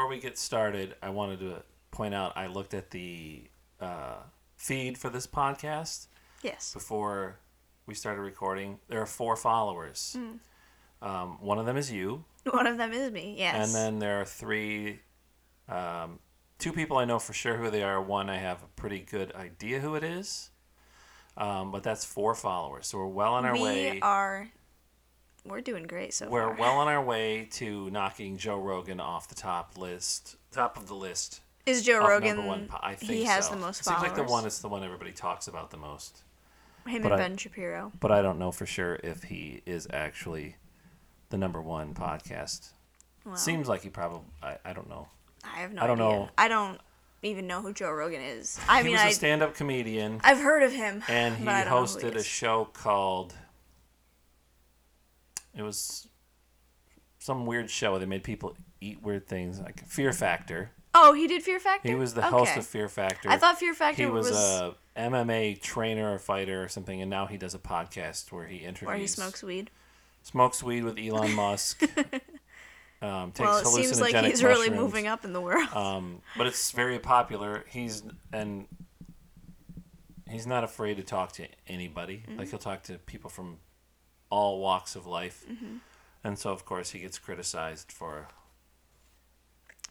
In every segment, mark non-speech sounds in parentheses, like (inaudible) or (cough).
Before we get started, I wanted to point out I looked at the uh, feed for this podcast Yes. before we started recording. There are four followers. Um, one of them is you, One of them is me. Yes. and then there are three, um, two people I know for sure who they are. One I have a pretty good idea who it is, um, but that's four followers. So we're well on our we way. are. We're doing great so We're far. well on (laughs) our way to knocking Joe Rogan off the top list, top of the list. Is Joe Rogan? number one. po- I think he has so. the most It seems like the one is the one everybody talks about the most. Him but and I- Ben Shapiro. But I don't know for sure if he is actually the number one podcast. Well, Seems like he probably. I, I don't know. I have no I don't idea. know. I don't even know who Joe Rogan is. I he mean, was I a stand-up comedian, I've heard of him, and he but I don't know who hosted he a show called. It was some weird show. They made people eat weird things, like Fear Factor. Oh, he did Fear Factor. He was the host of Fear Factor. I thought Fear Factor he was, was, a MMA trainer or fighter or something, and now he does a podcast where he interviews. where he smokes weed. smokes weed with Elon Musk. (laughs) um, takes Well, it seems like he's really moving up in the world. Um, but it's very popular. He's and he's not afraid to talk to anybody. Mm-hmm. Like he'll talk to people from all walks of life, Mm-hmm. and so of course he gets criticized for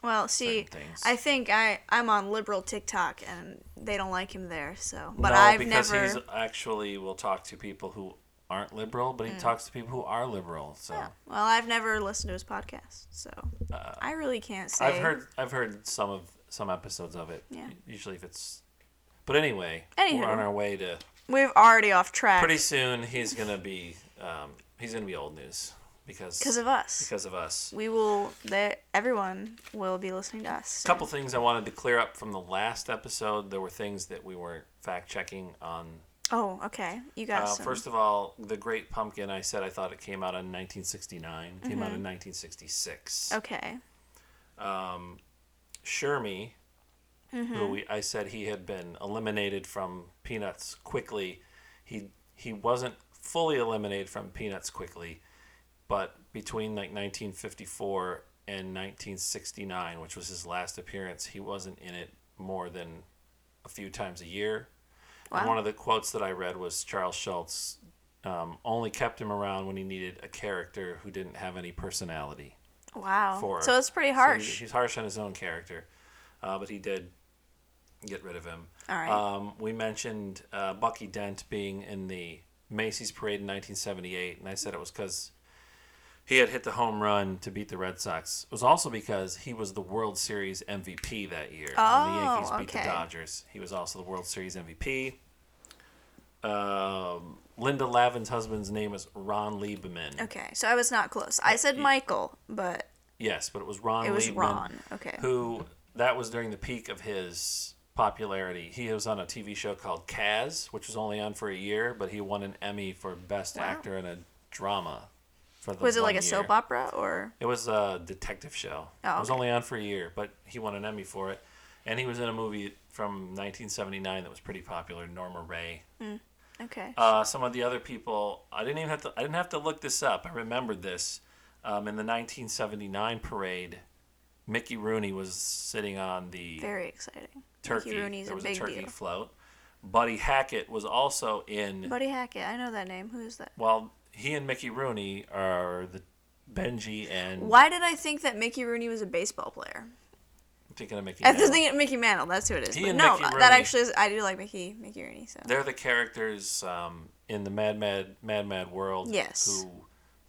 well, see. I think I I'm on liberal TikTok and they don't like him there. So, but no, I've because never. he's actually will talk to people who aren't liberal, but he talks to people who are liberal. So Mm. Well, I've never listened to his podcast, so Uh, I really can't say. I've heard I've heard some of some episodes of it. Yeah. Usually if it's but anyway, Anywho. we're on our way to We're already off track pretty soon he's gonna be um, he's gonna be old news because because of us. because of us. we will. That everyone will be listening to us. A couple things I wanted to clear up from the last episode. There were things that we weren't fact checking on. Oh, okay. You got Uh, some. first of all, the Great Pumpkin. I said I thought it came out in 1969. Came Mm-hmm. out in 1966. Okay. um, Shermy, Mm-hmm. who we, I said he had been eliminated from Peanuts quickly. He he wasn't fully eliminated from Peanuts quickly, but between like 1954 and 1969, which was his last appearance, he wasn't in it more than a few times a year. And one of the quotes that I read was Charles Schulz um, only kept him around when he needed a character who didn't have any personality Wow. for. so it's pretty so harsh. he- he's harsh on his own character, uh, but he did get rid of him. All right. Um, we mentioned uh, Bucky Dent being in the Macy's parade in 1978, and I said it was because he had hit the home run to beat the Red Sox. It was also because he was the World Series MVP that year. when the Oh, Yankees beat the. Dodgers. He was also the World Series MVP. Um, Linda Lavin's husband's name is Ron Lieberman. okay. So I was not close. I said he- Michael, but Yes, but it was Ron it was. Ron. Okay. who that was during the peak of his popularity. He was on a TV show called Kaz, which was only on for a year, but he won an Emmy for Best Wow. Actor in a Drama. For the Was it like a year. soap opera or? It was a detective show. Oh, It was only on for a year, but he won an Emmy for it. And he was in a movie from 1979 that was pretty popular, Norma Rae. Okay. Uh, some of the other people, I didn't even have to. I didn't have to look this up. I remembered this. Um, in the 1979 parade, Mickey Rooney was sitting on the Very exciting. turkey. Mickey Rooney's there a was big a turkey deal. float. Buddy Hackett was also in. Buddy Hackett. I know that name. Who is that? well, he and Mickey Rooney are the Benji and Why did I think that Mickey Rooney was a baseball player? I'm thinking of Mickey. I was Mantle. thinking Mickey Mantle. That's who it is. He But and no, Mickey that actually is. I do like Mickey Mickey Rooney. So They're the characters um, in the Mad Mad Mad Mad World. Yes. Who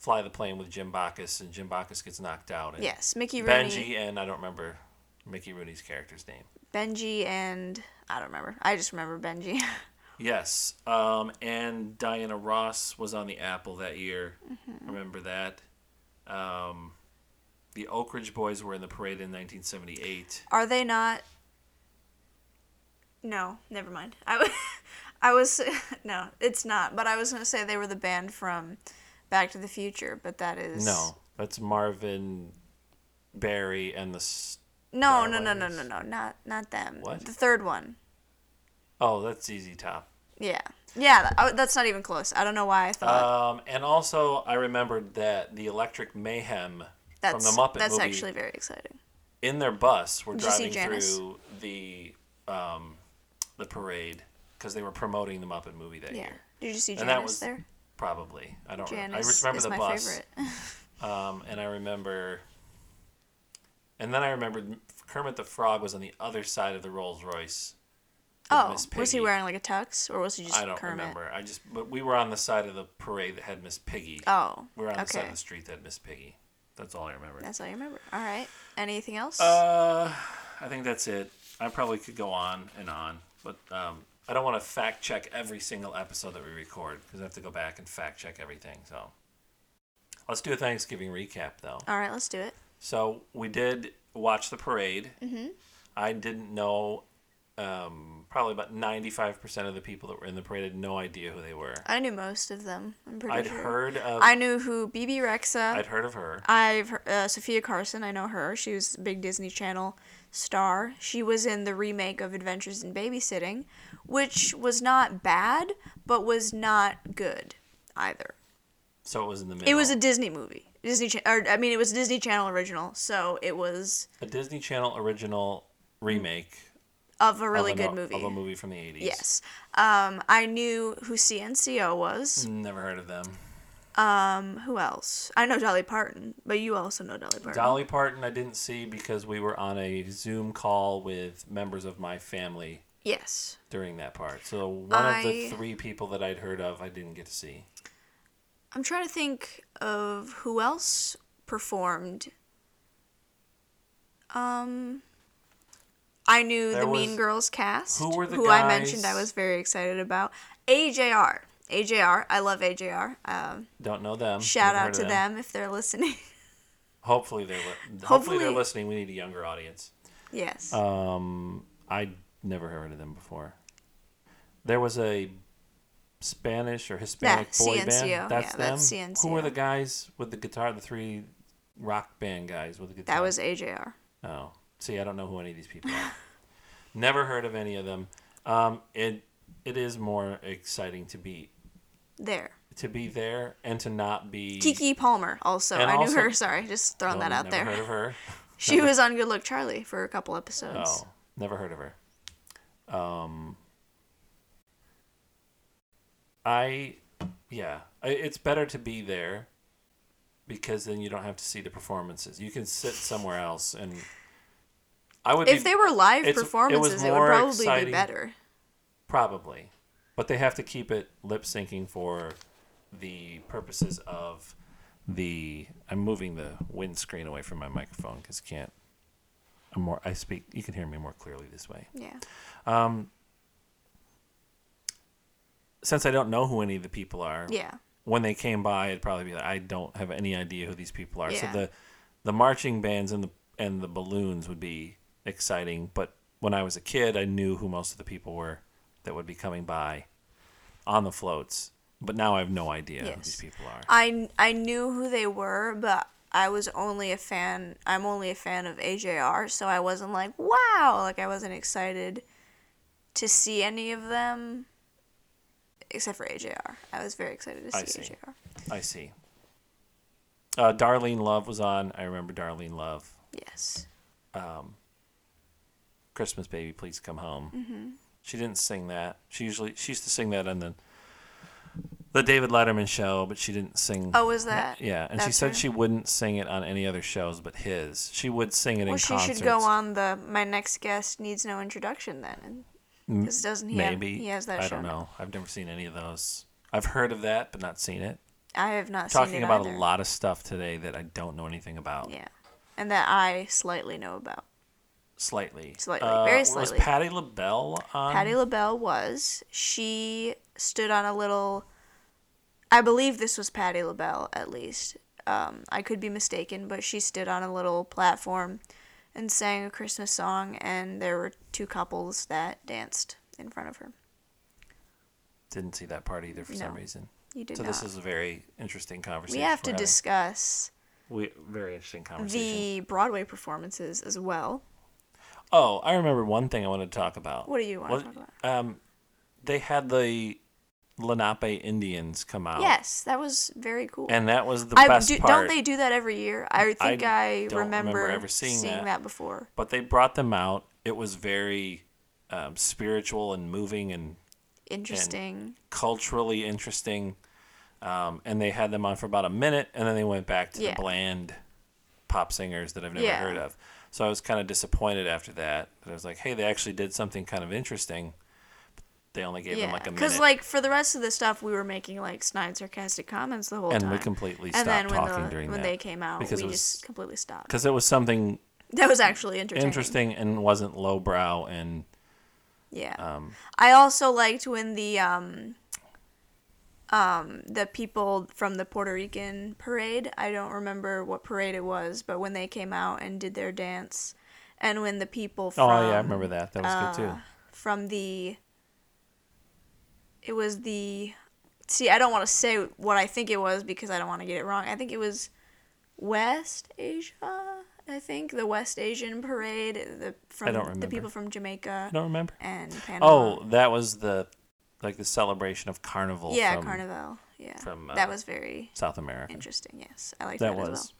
fly the plane with Jim Backus, and Jim Backus gets knocked out. And yes, Mickey Rooney, Benji and I don't remember Mickey Rooney's character's name. Benji, and I don't remember. I just remember Benji. (laughs) Yes, um, and Diana Ross was on the Apple that year. Mm-hmm. Remember that? Um, the Oak Ridge Boys were in the parade in 1978. Are they not? No, never mind. I was, (laughs) I was (laughs) no, it's not. But I was gonna say they were the band from Back to the Future, but that is No, that's Marvin Berry and the. No, no, no, no, no, no, not not them. What? The third one. Oh, that's ZZ Top. Yeah, yeah. that- oh, that's not even close. I don't know why I thought Um, and also, I remembered that the Electric Mayhem that's from the Muppet that's movie That's actually very exciting. in their bus were Did driving through the um, the parade because they were promoting the Muppet movie that Yeah. year. Did you see And that Janice was- there? Probably, I don't. remember. Janice I remember the bus, (laughs) um, and I remember, and then I remembered Kermit the Frog was on the other side of the Rolls Royce. oh, Miss was he wearing like a tux or was he just I don't Kermit? remember. I just, but we were on the side of the parade that had Miss Piggy. Oh, we were on the side of the street that had Miss Piggy. That's all I remember. That's all you remember. All right. Anything else? Uh, I think that's it. I probably could go on and on, but um, I don't want to fact check every single episode that we record because I have to go back and fact check everything. So let's do a Thanksgiving recap, though. all right, let's do it. So we did watch the parade. Mm-hmm. I didn't know. Um, probably about ninety-five percent of the people that were in the parade had no idea who they were. I knew most of them. I'm pretty sure. I'd sure. heard of. I knew who Bebe Rexha. I'd heard of her. I've uh, Sofia Carson. I know her. She was a big Disney Channel star. She was in the remake of Adventures in Babysitting, which was not bad, but was not good either. So it was in the middle. It was a Disney movie. Disney, Cha- or I mean, it was a Disney Channel original, so it was a Disney Channel original remake of a really of an- good movie. of a movie from the eighties. Yes. Um, I knew who CNCO was. Never heard of them. Um, who else? I know Dolly Parton, but you also know Dolly Parton. Dolly Parton, I didn't see because we were on a Zoom call with members of my family Yes. during that part. So one of the three people that I'd heard of, I didn't get to see. I'm trying to think of who else performed. Um, I knew There the Mean Girls cast. who were the who I mentioned I was very excited about. AJR. AJR. I love AJR. Um, Don't know them. shout Never out to of them. if they're listening. (laughs) Hopefully they're li- hopefully, they're listening. We need a younger audience. yes. Um, I never heard of them before. There was a Spanish or Hispanic Yeah, boy CNCO. band. That's Yeah, them. that's Who were the guys with the guitar? The three rock band guys with the guitar. that was AJR. Oh, see, I don't know who any of these people are. (laughs) Never heard of any of them. Um, it it is more exciting to be There. to be there and to not be. Keke Palmer also. And I knew her. Sorry, just throwing Oh, that out never there. Heard of her? (laughs) She was (laughs) on Good Luck Charlie for a couple episodes. Oh, never heard of her. Um, I, yeah, it's better to be there because then you don't have to see the performances. You can sit somewhere else, and I would If be, they were live it's- it performances, it, would probably be better. probably, but they have to keep it lip syncing for the purposes of the. I'm moving the windscreen away from my microphone because can't. I'm more. I speak. You can hear me more clearly this way. Yeah. Um. since I don't know who any of the people are, Yeah. when they came by, it'd probably be like, I don't have any idea who these people are. Yeah. So the the marching bands and the and the balloons would be exciting. But when I was a kid, I knew who most of the people were that would be coming by on the floats. But now I have no idea who these people are. I, I knew who they were, but I was only a fan. I'm only a fan of AJR, so I wasn't like, wow. Like, I wasn't excited to see any of them except for AJR. I was very excited to I see, see. AJR. I see. Uh, Darlene Love was on. I remember Darlene Love. Yes. Um, Christmas baby, please come home. Mm-hmm. She didn't sing that. She usually she used to sing that on the the David Letterman show, but she didn't sing. Oh, was that? yeah, and she that's said her? she wouldn't sing it on any other shows but his. She would sing it Well, in she concerts. should go on the My Next Guest Needs No Introduction then. Because doesn't he Maybe have, he has that I show don't now. know. I've never seen any of those. I've heard of that, but not seen it. I have not seen Talking it about either. a lot of stuff today that I don't know anything about. Yeah. And that I slightly know about. Slightly. Slightly, Uh, very Was slightly. Patti LaBelle on? Patti LaBelle was. She stood on a little. I believe this was Patti LaBelle, at least. Um, I could be mistaken, but she stood on a little platform and sang a Christmas song, and there were two couples that danced in front of her. Didn't see that part either for some reason. You did So not. this is a very interesting conversation. we have to having. discuss We very interesting conversation. the Broadway performances as well. Oh, I remember one thing I wanted to talk about. What do you want to talk about? Um, they had the Lenape Indians come out. Yes, that was very cool. And that was the I best do, part. don't they do that every year? I think I, don't remember ever seeing that. that. before. But they brought them out. It was very um, spiritual and moving and Interesting. culturally interesting. Um, and they had them on for about a minute, and then they went back to Yeah. the bland pop singers that I've never Yeah. heard of. So I was kind of disappointed after that. But I was like, hey, they actually did something kind of interesting. They only gave them yeah, like a minute. because like for the rest of the stuff, we were making like snide sarcastic comments the whole and time. And we completely and stopped then when talking the during when that they came out, because we was- just completely stopped. because it was something (laughs) That was actually interesting. interesting and wasn't lowbrow and Yeah. um, I also liked when the um um the people from the Puerto Rican parade, I don't remember what parade it was, but when they came out and did their dance and when the people from oh yeah, I remember that. That was good too. uh, from the it was the see i don't want to say what i think it was because i don't want to get it wrong i think it was west asia i think the west asian parade the from the people from jamaica I don't remember. and panama Oh, that was the like the celebration of carnival. yeah from carnival yeah from, uh, that was very South America. interesting yes i like That that, as was.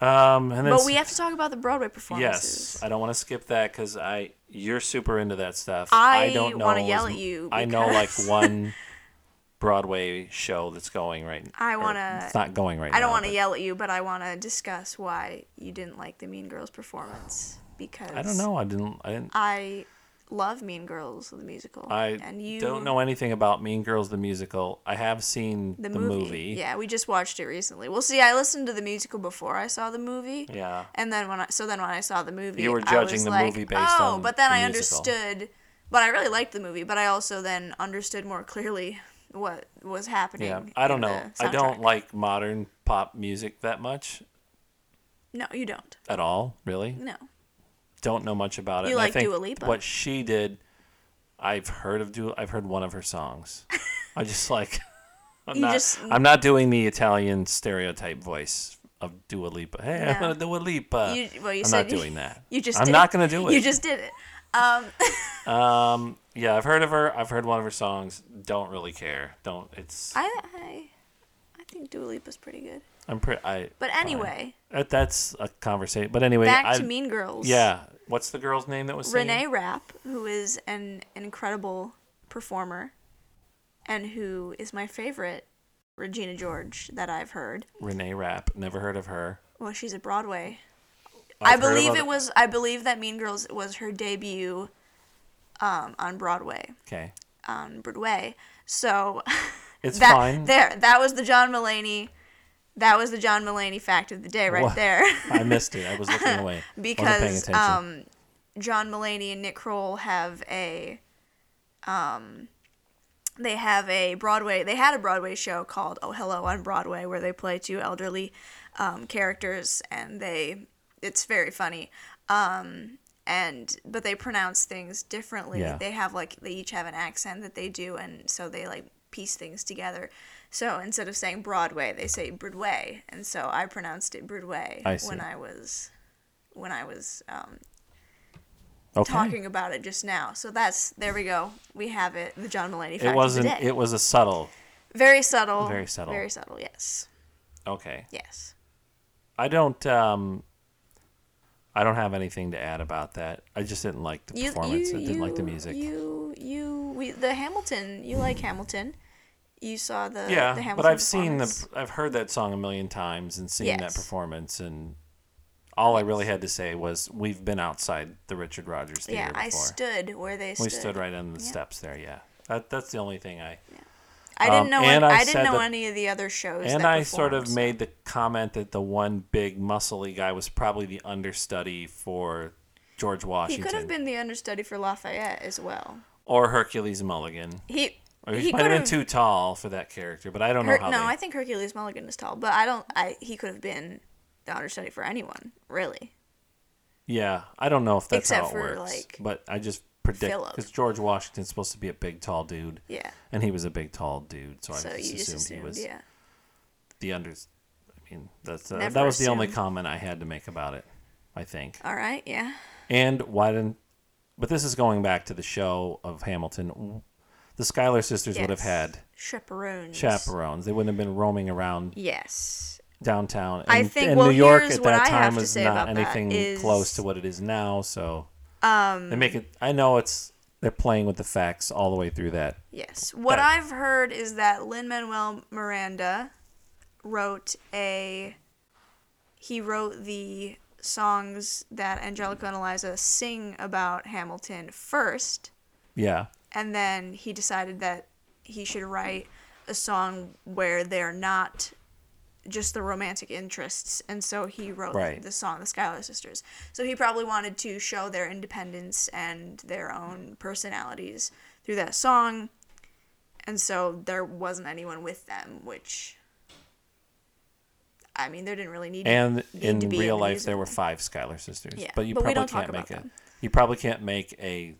Um, and then well but we have to talk about the broadway performances Yes, I don't want to skip that because I you're super into that stuff. I don't wanna yell at you I know like one (laughs) Broadway show that's going right. I wanna- It's not going right. Now. I don't want to yell at you, but I want to discuss why you didn't like the Mean Girls performance because I don't know. I didn't. I didn't. I love Mean Girls the musical. I and you don't know anything about Mean Girls the musical. I have seen the, the, movie. Yeah, we just watched it recently. Well, see, I listened to the musical before I saw the movie. Yeah. And then when I so then when I saw the movie, You were I judging was the like, movie based oh, on but then the I musical." understood. But I really liked the movie. But I also then understood more clearly what was happening. Yeah. I don't know. I don't like modern pop music that much No, you don't. at all. Really. No. Don't know much about it. You and like I think Dua Lipa? What she did, I've heard of Dua. I've heard one of her songs. (laughs) I just like. (laughs) I'm You not. just- I'm not doing the Italian stereotype voice of Dua Lipa. Hey, I'm gonna Dua Lipa. You, well, you I'm not doing (laughs) that. You just. I'm did not gonna do it. You just did it. Um, Um. Yeah, I've heard of her. I've heard one of her songs. Don't really care. Don't. It's. I, I, I think Dua Lipa's pretty good. I'm pretty. I. But fine. anyway, That, that's a conversation. But anyway, back I, to Mean Girls. Yeah. What's the girl's name that was singing? Renee Rapp, who is an, incredible performer, and who is my favorite Regina George that I've heard. Renee Rapp. Never heard of her. Well, she's at Broadway. I've I heard of believe other- it was. I believe that Mean Girls was her debut um, on Broadway. Okay. On Broadway. So It's (laughs) that fine. there, that was the John Mulaney. That was the John Mulaney fact of the day right What? there. (laughs) I missed it. I was looking away. (laughs) Because um, John Mulaney and Nick Kroll have a um, they have a Broadway. They had a Broadway show called Oh Hello on Broadway where they play two elderly um, characters and they it's very funny. Um, and but they pronounce things differently. Yeah. They have like they each have an accent that they do, and so they like piece things together. So instead of saying Broadway, they say Broadway, and so I pronounced it Broadway I when I was when I was um, okay. talking about it just now. So that's there we go. We have it. The John Mulaney fact it wasn't. of the day. It was a subtle. very subtle. Very subtle. Very subtle. Yes. Okay. Yes. I don't. Um, I don't have anything to add about that. I just didn't like the You, performance. you, I didn't like the music. You, you, we, the Hamilton. You like Hamilton. You saw the yeah, the Hamilton but I've seen the. I've heard that song a million times and seen that performance, and all I really had to say was, "We've been outside the Richard Rodgers Theater Yeah, I stood where they stood. we stood right on the Yeah. steps there. Yeah, that that's the only thing I. I didn't Um, know. and any, I I, didn't know that- any of the other shows. And I sort of made the comment that the one big muscly guy was probably the understudy for George Washington. He could have been the understudy for Lafayette as well. or Hercules Mulligan. He. Or he, he might have been too tall for that character, but I don't know Her, how no, they. I think Hercules Mulligan is tall, but I don't. I he could have been the understudy for anyone, really. yeah, I don't know if that's Except how it for, works. like, but I just predict because George Washington's supposed to be a big tall dude, Yeah. and he was a big tall dude, so, So I just assumed, assumed, he was yeah. the under. I mean, that's uh, that was the only comment I had to make about it. I think. All right. Yeah. And why didn't? But this is going back to the show of Hamilton. the Schuyler sisters would have had chaperones. chaperones. They wouldn't have been roaming around Yes. downtown. I think- and well, New York at that time was not anything is- close to what it is now. So Um, they make it. I know it's they're playing with the facts all the way through that. Yes. What But- I've heard is that Lin Manuel Miranda wrote a. He wrote the songs that Angelica and Eliza sing about Hamilton first, Yeah, and then he decided that he should write a song where they're not just the romantic interests, and so he wrote Right. the song "The Schuyler Sisters." So he probably wanted to show their independence and their own personalities through that song, and so there wasn't anyone with them, which. I mean, there didn't really need and need in to be real life there were five Schuyler sisters. Yeah, but you but probably can't make them. You probably can't make a.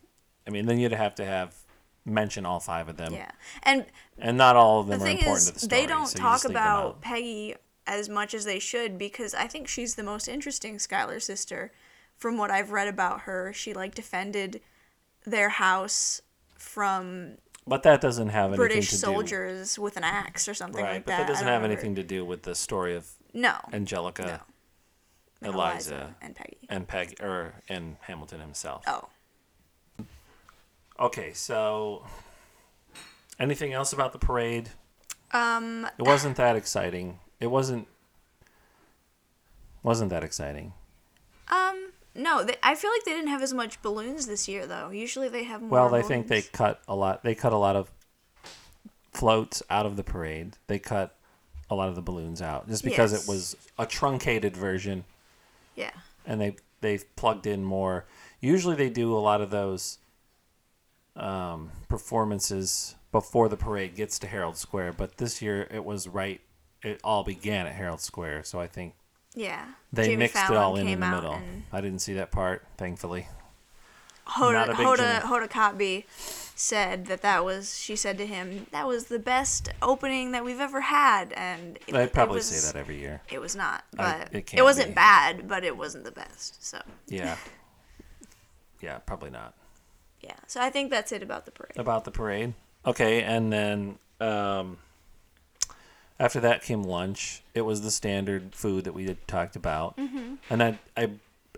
I mean, then you'd have to have mention all five of them, Yeah, and and not all of the them are thing important is, to the story. they don't so talk just leave them about. Peggy as much as they should because I think she's the most interesting Schuyler sister. From what I've read about her, she like defended their house from But that doesn't have anything British to soldiers with an axe or do. something Right, like but that. that doesn't have remember. anything to do with the story of No, Angelica, no. And Eliza, and Peggy. and Peg, or and Hamilton himself. Oh, Okay, so anything else about the parade? um, It wasn't that exciting. It wasn't. Wasn't that exciting? um, no. They, I feel like they didn't have as much balloons this year though. Usually they have more. Well, I think they cut a lot. They cut a lot of floats out of the parade. They cut a lot of the balloons out just because Yes. it was a truncated version, Yeah. and they they plugged in more. Usually, they do a lot of those um, performances before the parade gets to Herald Square, but this year it was right. It all began at Herald Square, so I think Yeah. they Jimmy mixed it Fallon all in in the middle. and- I didn't see that part, thankfully. Hoda Not a big Hoda Jimmy. Hoda Kotb said that that was she said to him that was the best opening that we've ever had and it, I probably it was, say that every year. it was not I- but it it, can't wasn't be. bad but it wasn't the best so Yeah. (laughs) yeah, probably not. Yeah so I think that's it about the parade about the parade. Okay, and then um, after that came lunch. It was the standard food that we had talked about, mm-hmm. and I, I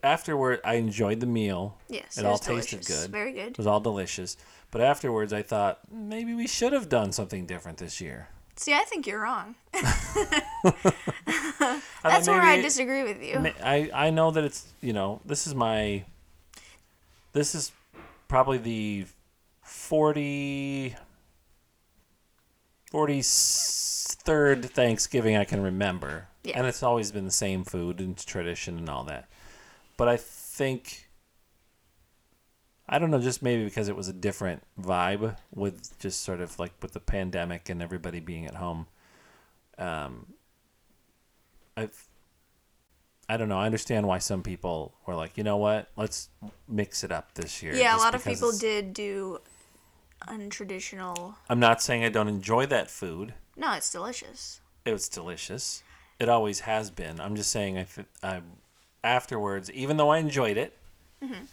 afterward I enjoyed the meal. yes it it all tasted delicious. good. very good. It was all delicious. But afterwards, I thought maybe we should have done something different this year. see I think you're wrong (laughs) (laughs) I that's where I disagree with you I I know that it's you know this is my this is probably the 40 43rd Thanksgiving I can remember. Yeah. And it's always been the same food and tradition and all that. But I think I don't know just maybe because it was a different vibe with just sort of like with the pandemic and everybody being at home. Um I've I don't know. I understand why some people were like, you know what, let's mix it up this year. yeah a lot of people it's- did do untraditional I'm not saying I don't enjoy that food. no it's delicious It was delicious. It always has been. I'm just saying. I, I afterwards, even though I enjoyed it, Mm-hmm.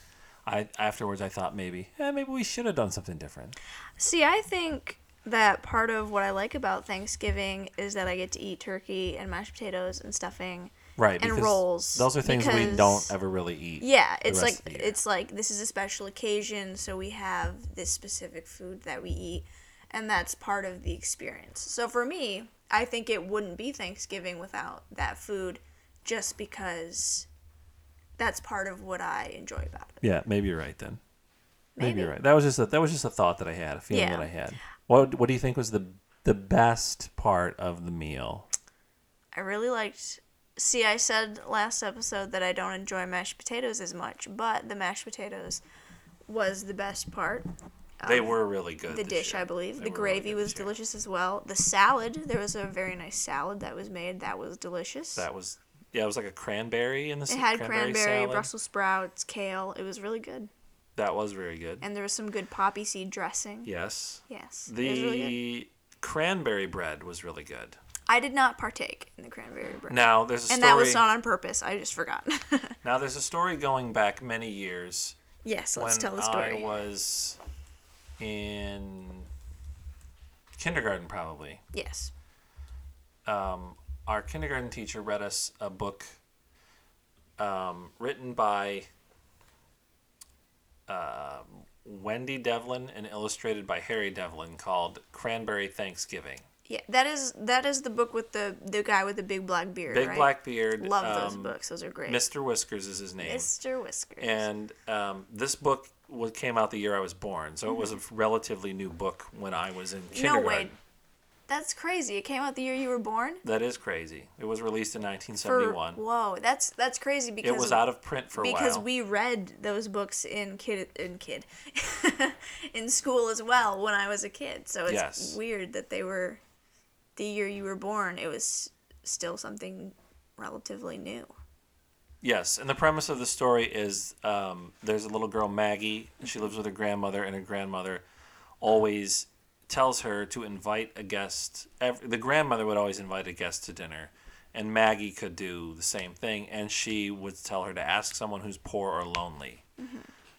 I afterwards I thought maybe, yeah, maybe we should have done something different. See, I think that part of what I like about Thanksgiving is that I get to eat turkey and mashed potatoes and stuffing. Right. And because rolls, Those are things we don't ever really eat. Yeah, it's like of the year. it's like this is a special occasion, so we have this specific food that we eat, and that's part of the experience. So for me, I think it wouldn't be Thanksgiving without that food, just because that's part of what I enjoy about it. Yeah, maybe you're right then. Maybe, Maybe. you're right. That was just a, that was just a thought that I had, a feeling Yeah. that I had. What What do you think was the the best part of the meal? I really liked. See, I said last episode that I don't enjoy mashed potatoes as much, but the mashed potatoes was the best part. They um, were really good. the dish, year. I believe. They the were really gravy was delicious as well. The salad, there was a very nice salad that was made. That was delicious. That was yeah, it was like a cranberry in the it had cranberry, salad. Brussels sprouts, kale. It was really good, That was very good. and there was some good poppy seed dressing. Yes. Yes, The really cranberry bread was really good. I did not partake in the cranberry bread, Now there's a and that was not on purpose. I just forgot. (laughs) now there's a story going back many years yes, let's tell the story. I was in kindergarten probably. Yes. Um, our kindergarten teacher read us a book um, written by uh, Wendy Devlin and illustrated by Harry Devlin called Cranberry Thanksgiving. Yeah, that is that is the book with the the guy with the big black beard. Big right? black beard. Love those um, books. Those are great. Mr. Whiskers is his name. Mr. Whiskers. And um, this book was, came out the year I was born, so it was a relatively new book when I was in kindergarten. no way. That's crazy. It came out the year you were born. That is crazy. It was released in For 1971. whoa, that's that's crazy because it was out of print for a because while. Because we read those books in kid in kid (laughs) in school as well when I was a kid. So it's Yes. weird that they were the year you were born. It was still something relatively new. Yes, and the premise of the story is um, there's a little girl, Maggie, and she lives with her grandmother, and her grandmother always tells her to invite a guest. Every, the grandmother would always invite a guest to dinner, and Maggie could do the same thing, and she would tell her to ask someone who's poor or lonely.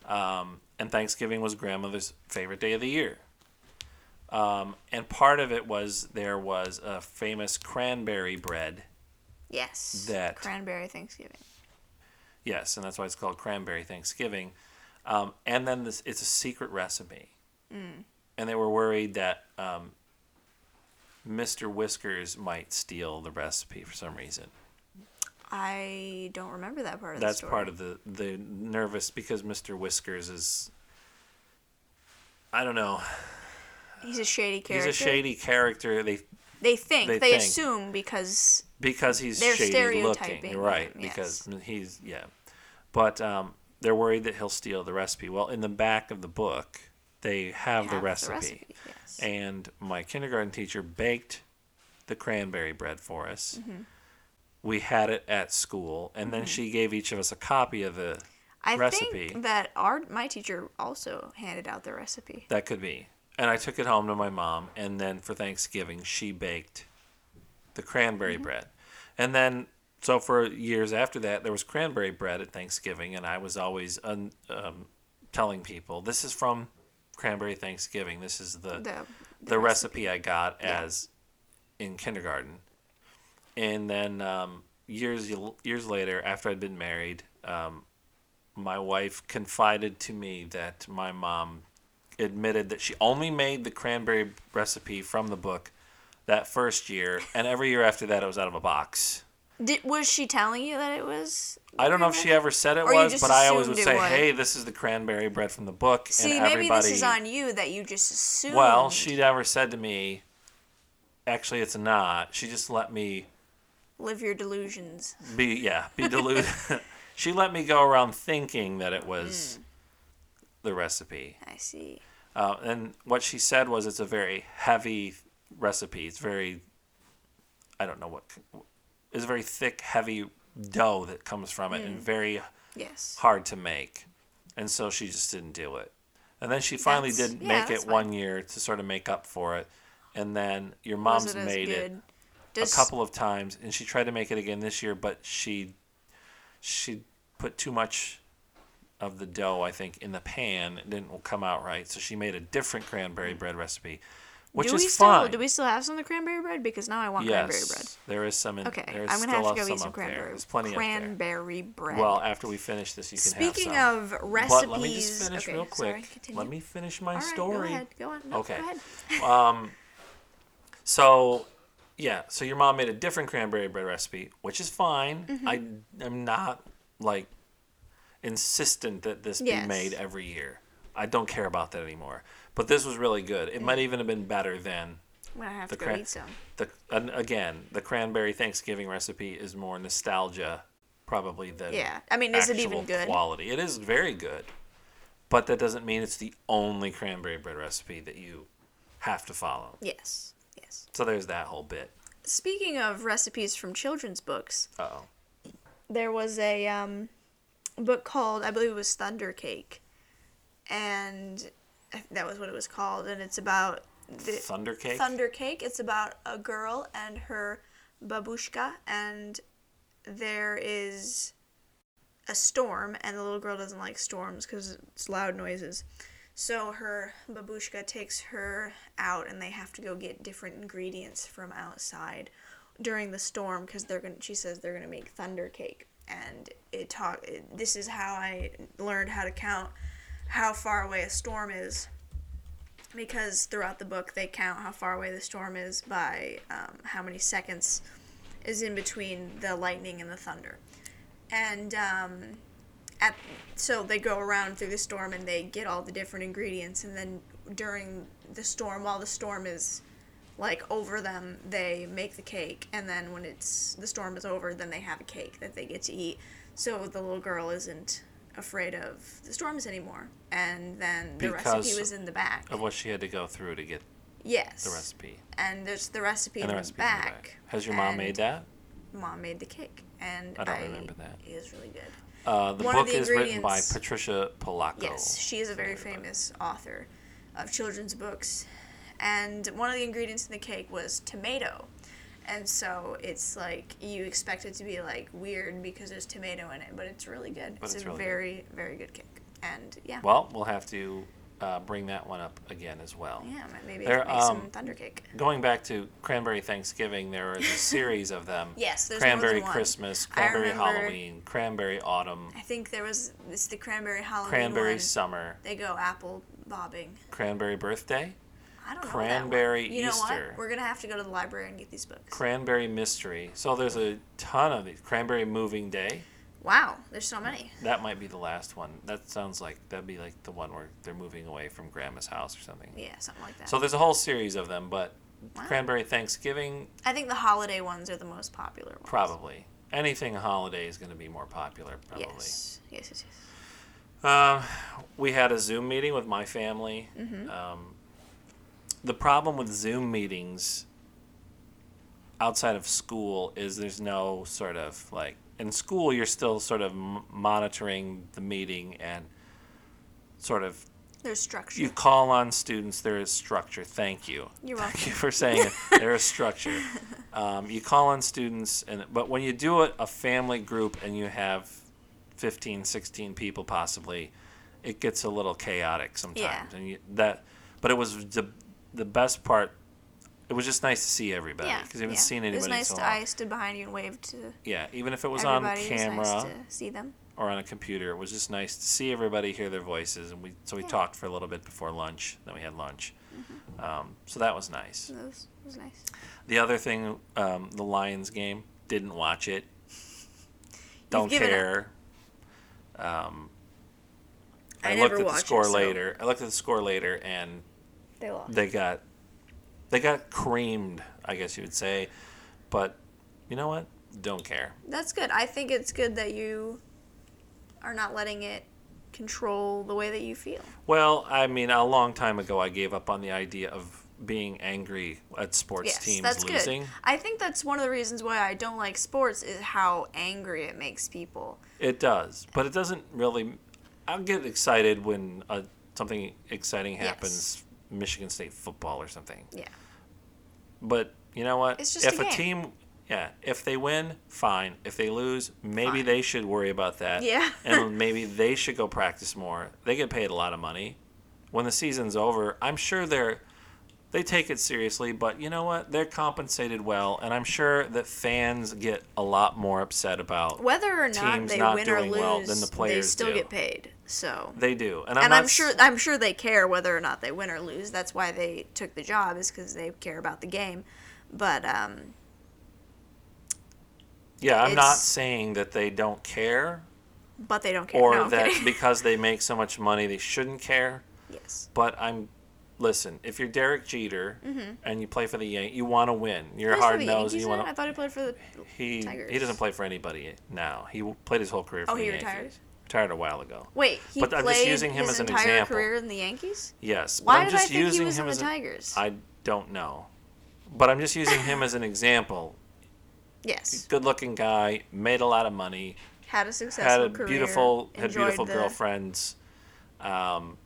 Um, and Thanksgiving was grandmother's favorite day of the year. Um, and part of it was there was a famous cranberry bread. Yes. That- cranberry Thanksgiving. Yes, and that's why it's called Cranberry Thanksgiving. Um, and then this, it's a secret recipe. And they were worried that um, Mr. Whiskers might steal the recipe for some reason. I don't remember that part of That's the story. That's part of the, the nervous because Mr. Whiskers is, I don't know, He's a shady character. he's a shady character. They They think. they They, think. assume because because he's They're shady stereotyping looking, right? him, Because he's yeah, but um, they're worried that he'll steal the recipe. Well, in the back of the book, they have, the have recipe. yes. and my kindergarten teacher baked the cranberry bread for us. Mm-hmm. We had it at school, and then she gave each of us a copy of the. I recipe. think that our my teacher also handed out the recipe. That could be. And I took it home to my mom, and then for Thanksgiving, she baked the cranberry Mm-hmm. bread. And then, so for years after that, there was cranberry bread at Thanksgiving, and I was always un, um, telling people, this is from Cranberry Thanksgiving. This is the, The the, recipe. I got as in kindergarten. And then um, years years later, after I'd been married, um, my wife confided to me that my mom admitted that she only made the cranberry recipe from the book that first year, and every year after that, it was out of a box. Did, was she telling you that it was? I don't know if she ever said it Or you was, just but I always would assumed it say, was. "Hey, this is the cranberry bread from the book," See, and maybe this is on you that you just assumed. Well, she never said to me, actually, it's not. She just let me live your delusions. be, yeah, be deluded. (laughs) she let me go around thinking that it was Hmm. the recipe. I see. Uh, and what she said was it's a very heavy recipe. It's very, I don't know what, it's a very thick, heavy dough that comes from it Hmm. and very Yes. hard to make. And so she just didn't do it. And then she finally That's- did yeah, make it one year to sort of make up for it. And then your mom's it made it good? a couple of times and she tried to make it again this year but she she put too much of the dough i think in the pan it didn't come out right so she made a different cranberry bread recipe which do is we still fine do we still have some of the cranberry bread? Because now I want cranberry bread. there is some in Okay, there's I'm gonna have to go some eat some up there. cranberry. there's plenty cranberry bread. well after we finish this you can Speaking have some Speaking of recipes, but let me just finish okay, real quick Sorry, let me finish my right, story Go ahead. Go on. No, Okay. Go ahead. (laughs) um, so yeah, so your mom made a different cranberry bread recipe, which is fine. Mm-hmm. I am not like insistent that this Yes. be made every year. I don't care about that anymore. But this was really good. It might even have been better than I'm have the to go cran- eat some. the. And again, the cranberry Thanksgiving recipe is more nostalgia, probably than Yeah. I mean, is it even good? quality. It is very good, but that doesn't mean it's the only cranberry bread recipe that you have to follow. Yes. Yes. So there's that whole bit. Speaking of recipes from children's books, Oh, there was a um, book called I believe it was Thunder Cake, and that was what it was called, and it's about the Thunder Cake. Thunder Cake. It's about a girl and her babushka, and there is a storm, and the little girl doesn't like storms because it's loud noises. So her babushka takes her out, and they have to go get different ingredients from outside during the storm because they're gonna. She says they're gonna make thunder cake, and it talk. It, this is how I learned how to count how far away a storm is because throughout the book they count how far away the storm is by um, how many seconds is in between the lightning and the thunder and um, at so they go around through the storm and they get all the different ingredients and then during the storm while the storm is like over them they make the cake and then when it's the storm is over then they have a cake that they get to eat so the little girl isn't afraid of the storms anymore and then the Because recipe was in the back Of what she had to go through to get yes the recipe. and there's the recipe And in the in the back. Has your mom made that? mom made the cake and I don't remember that. it is really good Uh, the one book the is written by Patricia Polacco. Yes, she is a very famous author of children's books. And one of the ingredients in the cake was tomato. And so it's like you expect it to be like weird because there's tomato in it, but it's really good. But it's, it's a really good. very, very good cake. And yeah. Well, we'll have to uh, bring that one up again as well. yeah, maybe There, make some um, thunder cake. Going back to Cranberry Thanksgiving, there is a series of them. (laughs) Yes, there's Cranberry. Christmas, Cranberry remember- Halloween, Cranberry Autumn, I think there was it's the cranberry Halloween Cranberry one. Summer, They go apple bobbing. Cranberry Birthday, I don't know Cranberry that one. You know Easter. what? We're gonna have to go to the library and get these books. Cranberry Mystery. So there's a ton of these. Cranberry Moving Day. Wow, there's so many. That might be the last one. That sounds like that'd be like the one where they're moving away from Grandma's house or something. Yeah, something like that. So there's a whole series of them, but Wow. Cranberry Thanksgiving I think the holiday ones are the most popular ones. probably. Anything holiday is going to be more popular probably. Yes. Yes, yes, yes. Um, we had a Zoom meeting with my family. Mm-hmm. Um, the problem with Zoom meetings outside of school is there's no sort of like in school you're still sort of m- monitoring the meeting and sort of There's structure. you call on students there is structure thank you You're welcome. thank you for saying it there is structure (laughs) um, you call on students and but when you do it a family group and you have 15 16 people possibly it gets a little chaotic sometimes Yeah. and you, that but it was the, the best part it was just nice to see everybody yeah. because you haven't yeah. seen It was anybody nice so to, long. I stood behind you and waved to yeah even if it was on everybody. camera It was nice to see them. or on a computer. It was just nice to see everybody, hear their voices, and we so we Yeah. talked for a little bit before lunch. Then we had lunch, Mm-hmm. um, so that was nice. It was, it was nice. The other thing, um, the Lions game, didn't watch it. Don't given up. care. Um, I I, never looked at the watch it, score so- later. I looked at the score later, and They lost. they got they got creamed, I guess you would say. But you know what? Don't care. That's good. I think it's good that you are not letting it control the way that you feel. Well, I mean, a long time ago, I gave up on the idea of being angry at sports Yes, teams that's losing. good. I think that's one of the reasons why I don't like sports is how angry it makes people. It does, but it doesn't really. I'll get excited when uh, something exciting Yes. Michigan State football or something. Yeah. But you know what? It's just if a a, team, yeah, if they win, fine. If they lose, maybe Fine. they should worry about that. Yeah. and maybe they should go practice more. They get paid a lot of money. When the season's over, I'm sure they're they take it seriously, but you know what? They're compensated well, and I'm sure that fans get a lot more upset about Whether or not Teams they not win or doing lose, well than the players they still do. get paid. So they do. And I'm and I'm sure I'm sure they care whether or not they win or lose. That's why they took the job is because they care about the game. But um, Yeah, I'm not saying that they don't care but they don't care. or no, that because they make so much money they shouldn't care. (laughs) yes, But I'm listen, if you're Derek Jeter and you play for the Yankees, you want to win. You're Mm-hmm. Hard nosed. You want I thought he played for the. he Tigers. he doesn't play for anybody now. He played his whole career for Oh, the he Yankees. retired? Retired a while ago. Wait, he But I'm just using him his as an entire example. career in the Yankees. Yes. Why but I'm did I just think he using was in the Tigers? I don't know. But I'm just using him as an example. (laughs) yes, Good looking guy, made a lot of money, had a successful had a career. beautiful had beautiful the- girlfriends. Um,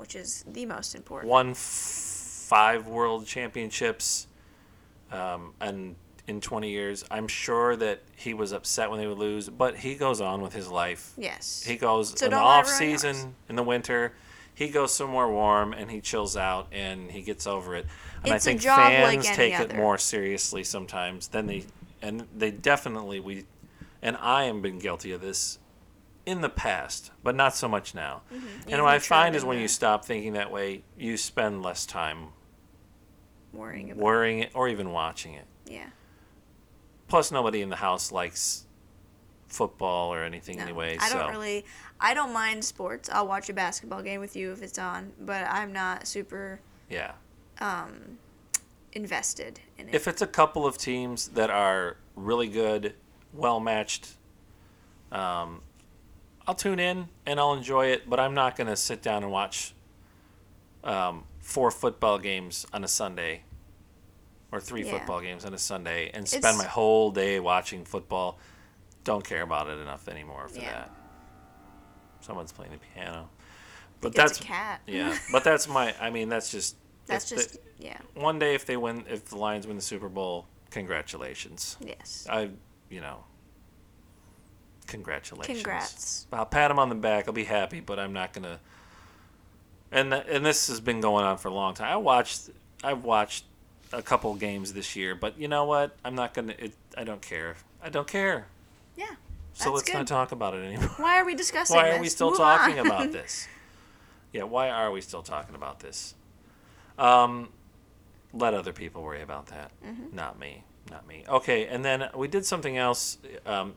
which is the most important. won f- five world championships um, and in 20 years i'm sure that he was upset when they would lose but he goes on with his life Yes. he goes So in the don't let it off season in the winter he goes somewhere warm and he chills out and he gets over it. And It's I a think job like fans any take it more seriously sometimes than they, and they definitely we, and I have been guilty of this in the past, but not so much now. You've And what I find is when you stop thinking that way, you spend less time worrying about worrying it or even watching it. yeah. Plus, nobody in the house likes football or anything No, anyway. I so don't really. I don't mind sports. I'll watch a basketball game with you if it's on, but I'm not super yeah. um, invested in it. If it's a couple of teams that are really good, well matched, um, I'll tune in and I'll enjoy it. But I'm not going to sit down and watch um, four football games on a Sunday or three Yeah. football games on a Sunday and spend It's- my whole day watching football. Don't care about it enough anymore for Yeah. that. Someone's playing the piano. But that's a cat. (laughs) yeah. But that's my. I mean, that's just. That's just yeah. one day if they win if the Lions win the Super Bowl, congratulations. Yes. I you know congratulations. Congrats. I'll pat him on the back. I'll be happy, but I'm not gonna. And th- and this has been going on for a long time. I watched I've watched a couple games this year, but you know what? I'm not gonna. It, I don't care. I don't care. Yeah. So let's good. not talk about it anymore. Why are we discussing this? Why this? are we still Move talking on. about this? (laughs) Yeah, why are we still talking about this? Um, let other people worry about that. Mm-hmm. Not me. Not me. Okay, and then we did something else. Um,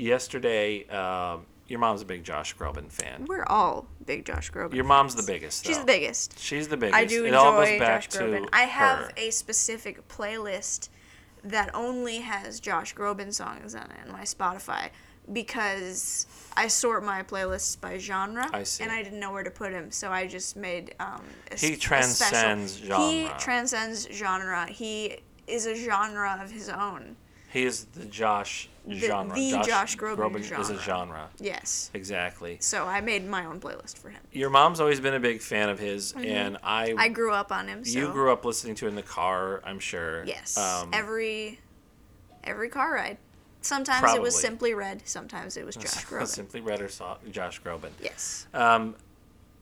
yesterday, um, your mom's a big Josh Groban fan. We're all big Josh Groban. Your mom's the fans. biggest. She's though. the biggest. She's the biggest. I do it enjoy back Josh Groban. I have her. a specific playlist that only has Josh Groban songs on it on my Spotify because I sort my playlists by genre. I see. And I didn't know where to put him, so I just made um, a, He s- a transcends special. He transcends genre. He is a genre of his own. He is the Josh The- genre. the Josh Groban is a genre. genre. Yes. Exactly. So I made my own playlist for him. Your mom's always been a big fan of his, and I, Mm-hmm. I grew up on him. So you grew up listening to in the car, I'm sure. Yes. Um, every every car ride. Sometimes it was simply red. Sometimes it was (laughs) Josh Groban. Simply Red or saw Josh Groban. yes. Um,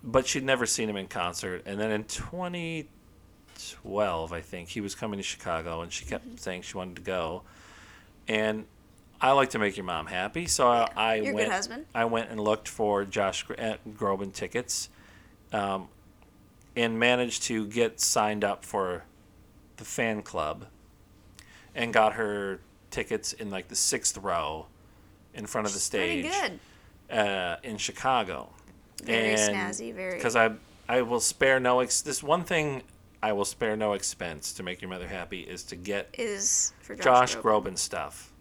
but she'd never seen him in concert. And then in 2012, I think, he was coming to Chicago, and she kept Mm-hmm. saying she wanted to go. And I like to make your mom happy, so. I, I You're a good went. husband. I went and looked for Josh Groban tickets, um, and managed to get signed up for the fan club, and got her tickets in like the sixth row, in front of the stage Pretty good. uh, in Chicago. Very snazzy, very- Because I I will spare no ex. This one thing I will spare no expense to make your mother happy is to get Is for Josh Josh, Groban. Groban stuff.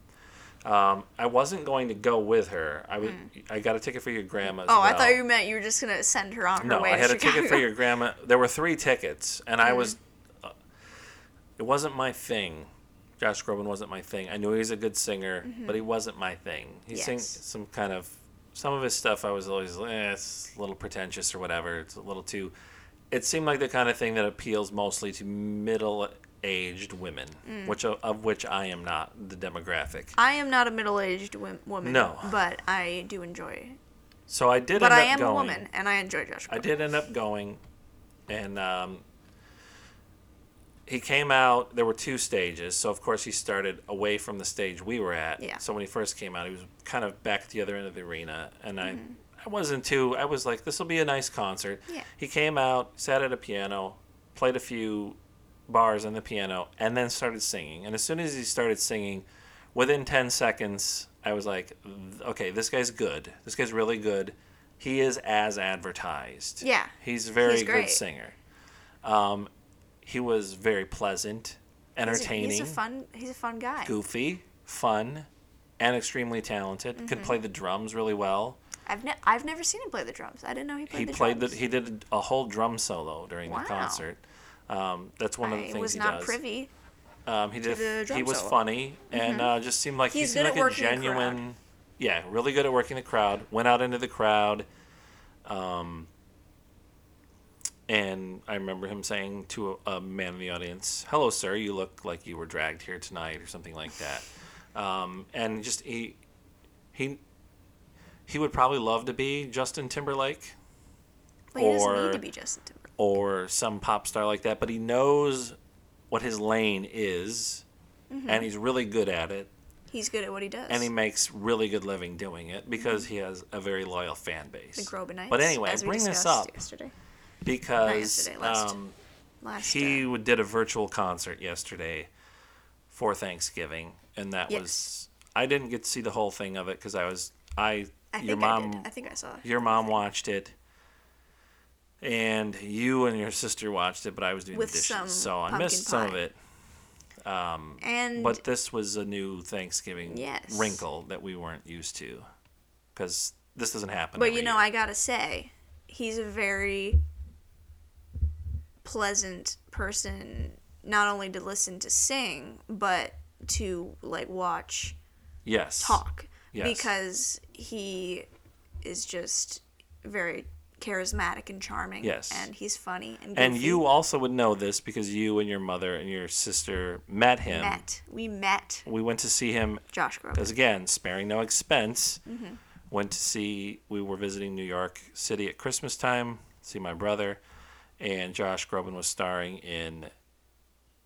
Um, I wasn't going to go with her. I would. I got a ticket for your grandma. Hmm. Oh, I thought you meant you were just gonna send her on her No, way I to had a Chicago. ticket for your grandma. There were three tickets, and Hmm. I was. Uh, it wasn't my thing. Josh Groban wasn't my thing. I knew he was a good singer, but he wasn't my thing. He sings Mm-hmm. Some kind of some of his stuff. I was always eh, it's a little pretentious or whatever. It's a little too. It seemed like the kind of thing that appeals mostly to middle-aged women, Mm. which of, of which I am not the demographic. I am not a middle-aged wom- woman. No. But I do enjoy. So I did. But end I up am going. a woman, and I enjoy Josh. I did end up going, and um, he came out. There were two stages, so of course he started away from the stage we were at. Yeah. So when he first came out, he was kind of back at the other end of the arena, and Mm-hmm. I, I wasn't too. I was like, this will be a nice concert. Yeah. He came out, sat at a piano, played a few bars on the piano, and then started singing. And as soon as he started singing, within 10 seconds, I was like, okay, this guy's good. This guy's really good. He is as advertised. Yeah. He's a very He's good singer. Um, he was very pleasant, He's a- entertaining, He's a, fun. He's a fun guy. goofy, fun, and extremely talented. Mm-hmm. Could play the drums really well. I've ne- I've never seen him play the drums. I didn't know he played He the played drums. the he did a whole drum solo during Wow. the concert. Um, that's one of the I things was he was not does. privy. Um, he did. he was solo. funny and uh, just seemed like He's he seemed like a working the crowd. genuine. Yeah, really good at working the crowd. Went out into the crowd, um, and I remember him saying to a, a man in the audience, "Hello, sir. You look like you were dragged here tonight, or something like that." Um, and just he, he, he would probably love to be Justin Timberlake. Doesn't or need to be Justin Timberlake. or some pop star like that, but he knows what his lane is, Mm-hmm. and he's really good at it, He's good at what he does. and he makes really good living doing it because he has a very loyal fan base. the Grobanites. But anyway, I bring this up yesterday. because yesterday, last- um, Last he uh, did a virtual concert yesterday for Thanksgiving, and that Yes. was I didn't get to see the whole thing of it because I was I, I think your I mom did. I think I saw. your mom watched it, and you and your sister watched it, but I was doing With the dishes, so I missed some of pie. it. Um, and But this was a new Thanksgiving Yes. wrinkle that we weren't used to, because this doesn't happen. But you know, year. I gotta say, he's a very pleasant person, not only to listen to sing, but to like watch yes talk. Yes. Because he is just very charismatic and charming. Yes. And he's funny and And you also would know this because you and your mother and your sister met him. met. We met We went to see him Josh Groban. because again, sparing no expense. Mm-hmm. Went to see. We were visiting New York City at Christmas time. See my brother, and Josh Groban was starring in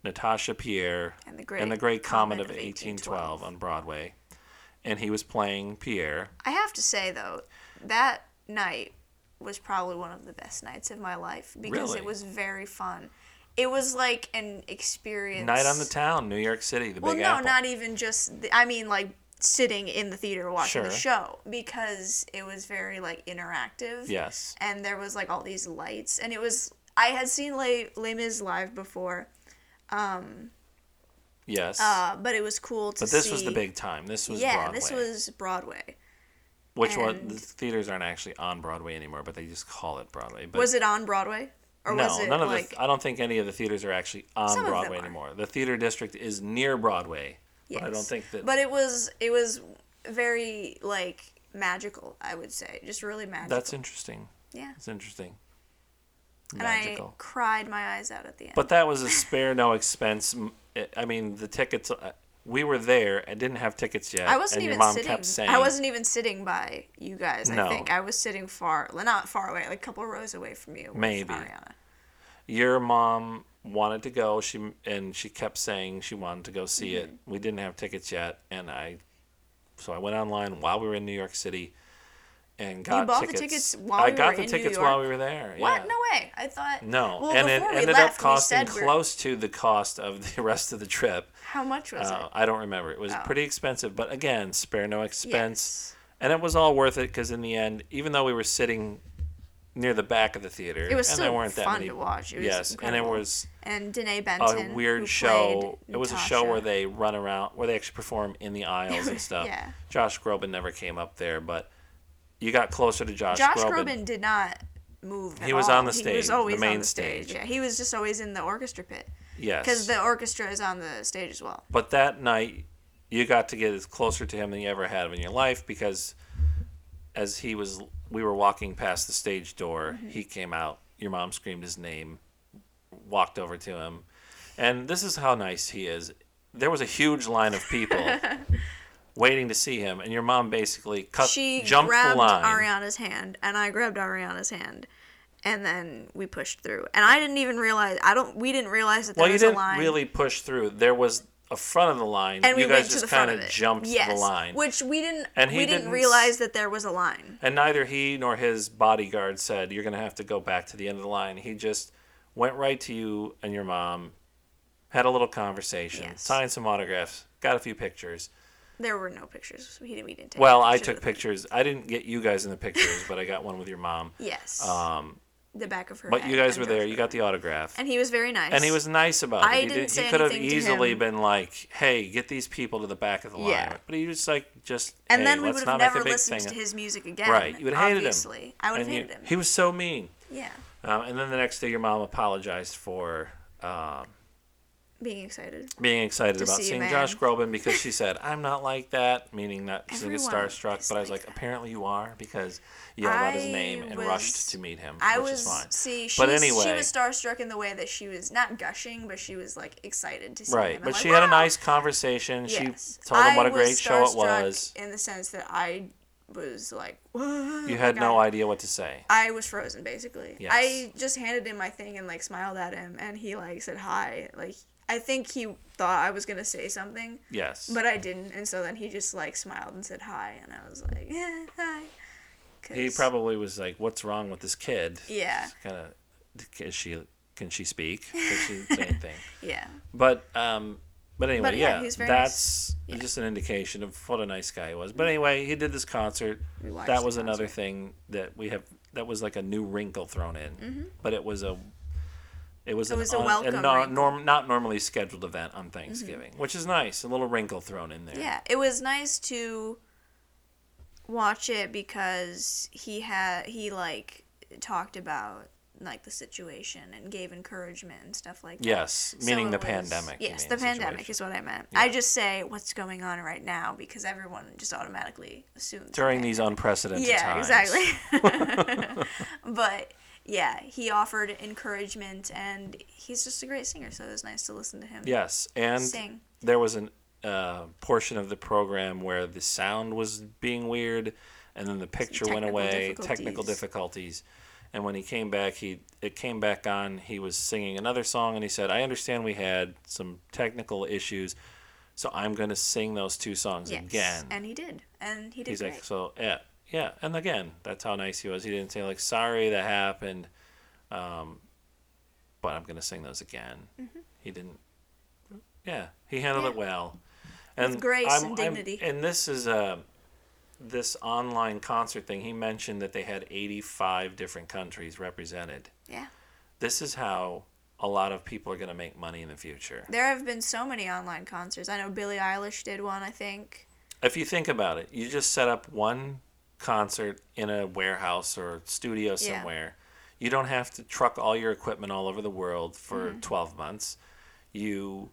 Natasha Pierre And the Great and the Great Comet, Comet of of 1812 on Broadway, and he was playing Pierre. I have to say though, that night was probably one of the best nights of my life because Really? it was very fun. It was like an experience. Night on the town, New York City, the Well, Big no, Apple. not even just. The, I mean, like sitting in the theater watching the show because it was very like interactive. yes. And there was like all these lights, and it was. I had seen Les, Les Mis live before, um, Yes. uh, but it was cool to but this see. was the big time. This was yeah, Broadway. this was Broadway. Which one? The theaters aren't actually on Broadway anymore, but they just call it Broadway. But Was it on Broadway? Or no, was it none of like the. I don't think any of the theaters are actually on Some of them Broadway anymore. The theater district is near Broadway, but I don't think that. But it was it was very like magical, I would say. Just really magical. that's interesting. yeah. It's interesting. And I cried my eyes out at the end. But that was a spare no expense. I mean, the tickets. uh, We were there. I didn't have tickets yet. I wasn't and even sitting. saying. I wasn't even sitting by you guys. No. I think I was sitting far, not far away, like a couple rows away from you. Maybe. Ariana. Your mom wanted to go. She and she kept saying she wanted to go see Mm-hmm. it. We didn't have tickets yet, and I. So I went online while we were in New York City, and got bought the tickets. tickets while I we got were the tickets while we were there. What? yeah. No way. I thought. No, Well, and it ended left, up costing close to the cost of the (laughs) rest of the trip. How much was Uh, it? I don't remember. It was Oh. pretty expensive, but again, spare no expense, Yes. and it was all worth it because in the end, even though we were sitting near the back of the theater, It was and there weren't that fun many. to watch. It was yes, and it was And Danae a weird show. It was a show where they run around, where they actually perform in the (laughs) aisles and stuff. Yeah. Josh Groban never came up there, but you got closer to Josh, Josh Groban. Groban did not move. He was all. on the stage. He was the always main on the stage. stage. Yeah, he was just always in the orchestra pit Yes, because the orchestra is on the stage as well. But that night, you got to get as closer to him than you ever had in your life because as he was, we were walking past the stage door, Mm-hmm. he came out. Your mom screamed his name, walked over to him. And this is how nice he is. There was a huge line of people (laughs) waiting to see him, and your mom basically cut, She jumped grabbed the line. Ariana's hand, and I grabbed Ariana's hand, and then we pushed through. And I didn't even realize. I don't. We didn't realize that there well, you was didn't a line. really push through. There was a front of the line. and you we guys just kind of of it. jumped yes, the line. which we didn't. And he we didn't didn't realize that there was a line. And neither he nor his bodyguard said, You're going to have to go back to the end of the line. He just went right to you and your mom, had a little conversation, Yes. signed some autographs, got a few pictures. There were no pictures. We didn't. We didn't take. Well, I took pictures. I didn't get you guys in the pictures, but I got one with your mom. (laughs) Yes. Um, the back of her. but you guys were there. You got the autograph. And he was very nice. And he was nice about I it. He, didn't did, say he could have easily been like, "Hey, get these people to the back of the line." Yeah. But he was like, "Just And hey, then we would have never listened to his music again. right? You would have hated him. Obviously, I would have And you- him. He was so mean. yeah, Um, and then the next day, your mom apologized for um, being excited. being excited about see seeing man. Josh Groban (laughs) because she said, "I'm not like that," meaning not she's gonna get starstruck. But I was like like, "Apparently, you are," because you yelled out his name and was- rushed to meet him, I which was is fine. see. She But anyway- she was starstruck in the way that she was not gushing, but she was like excited to see Right, him. and but like, she had a nice conversation. Yes. She told him what a great show it was. In the sense that I was like, Whoa. (laughs) You had no idea what to say. I was frozen basically. Yes. I just handed him my thing and like smiled at him and he like said hi. Like I think he thought I was gonna say something, Yes. but I didn't, and so then he just like smiled and said hi, and I was like, yeah, (laughs) hi. He probably was like, "What's wrong with this kid?" Yeah, Kind of. Is she? Can she speak? Can she say (laughs) anything? yeah. But um, but anyway, But yeah, yeah, he was very that's nice. Yeah. just an indication of what a nice guy he was. But anyway, he did this concert. We That was another thing that we have. That was like a new wrinkle thrown in. But it was a. It was, Mm-hmm. It an a welcome no- wrinkle. Mm-hmm. norm, not normally scheduled event on Thanksgiving, which is nice. A little wrinkle thrown in there. Yeah, it was nice to watch it because he had he like talked about like the situation and gave encouragement and stuff like that. Yes, So meaning the was- pandemic. Yes, the pandemic is what I meant. Yeah. I just say what's going on right now because everyone just automatically assumes the during these pandemic. unprecedented yeah, times. exactly. (laughs) (laughs) but yeah, he offered encouragement and he's just a great singer, so it was nice to listen to him Yes, and sing. there was a uh, portion of the program where the sound was being weird, and then the picture went technical away. Technical difficulties. difficulties. And when he came back, he it came back on. He was singing another song, and he said, "I understand we had some technical issues, so I'm going to sing those two songs Yes, again." and he did, and he did He's great. like, "So yeah, yeah." And again, that's how nice he was. He didn't say like, "Sorry that happened," um, but I'm going to sing those again. He didn't. Yeah, he handled Mm-hmm. Yeah. it well. And grace I'm- and I'm- dignity. and this is a this online concert thing. He mentioned that they had 85 different countries represented. yeah. This is how a lot of people are going to make money in the future. There have been so many online concerts. I know Billie Eilish did one, I think. If you think about it, you just set up one concert in a warehouse or studio Yeah. somewhere. You don't have to truck all your equipment all over the world for Mm-hmm. 12 months. You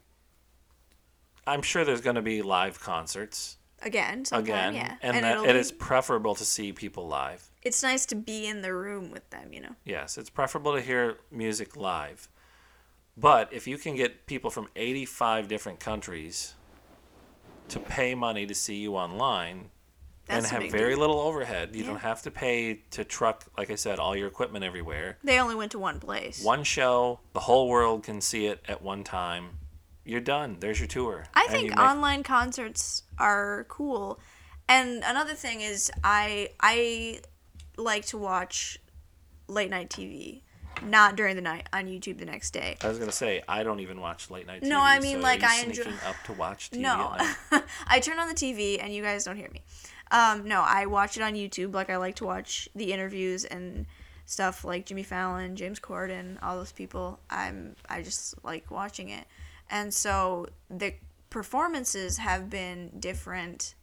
I'm sure there's going to be live concerts Again, sometime, again, yeah. and, and that it'll it be, is preferable to see people live. it's nice to be in the room with them, you know. Yes, it's preferable to hear music live. But if you can get people from 85 different countries to pay money to see you online That's and have very deal. little overhead, you Yeah. don't have to pay to truck, like I said, all your equipment everywhere. They only went to one place. One show, the whole world can see it at one time. You're done. There's your tour. I And think make- online concerts are cool. And another thing is I I like to watch late night TV, not during the night on YouTube the next day. I was gonna say I don't even watch late night TV. No, I mean, so like, I enjoy- sneaking up to watch TV. No. (laughs) I turn on the TV and you guys don't hear me. Um, no, I watch it on YouTube. Like I like to watch the interviews and stuff like Jimmy Fallon, James Corden, all those people. I'm I just like watching it, and so the performances have been different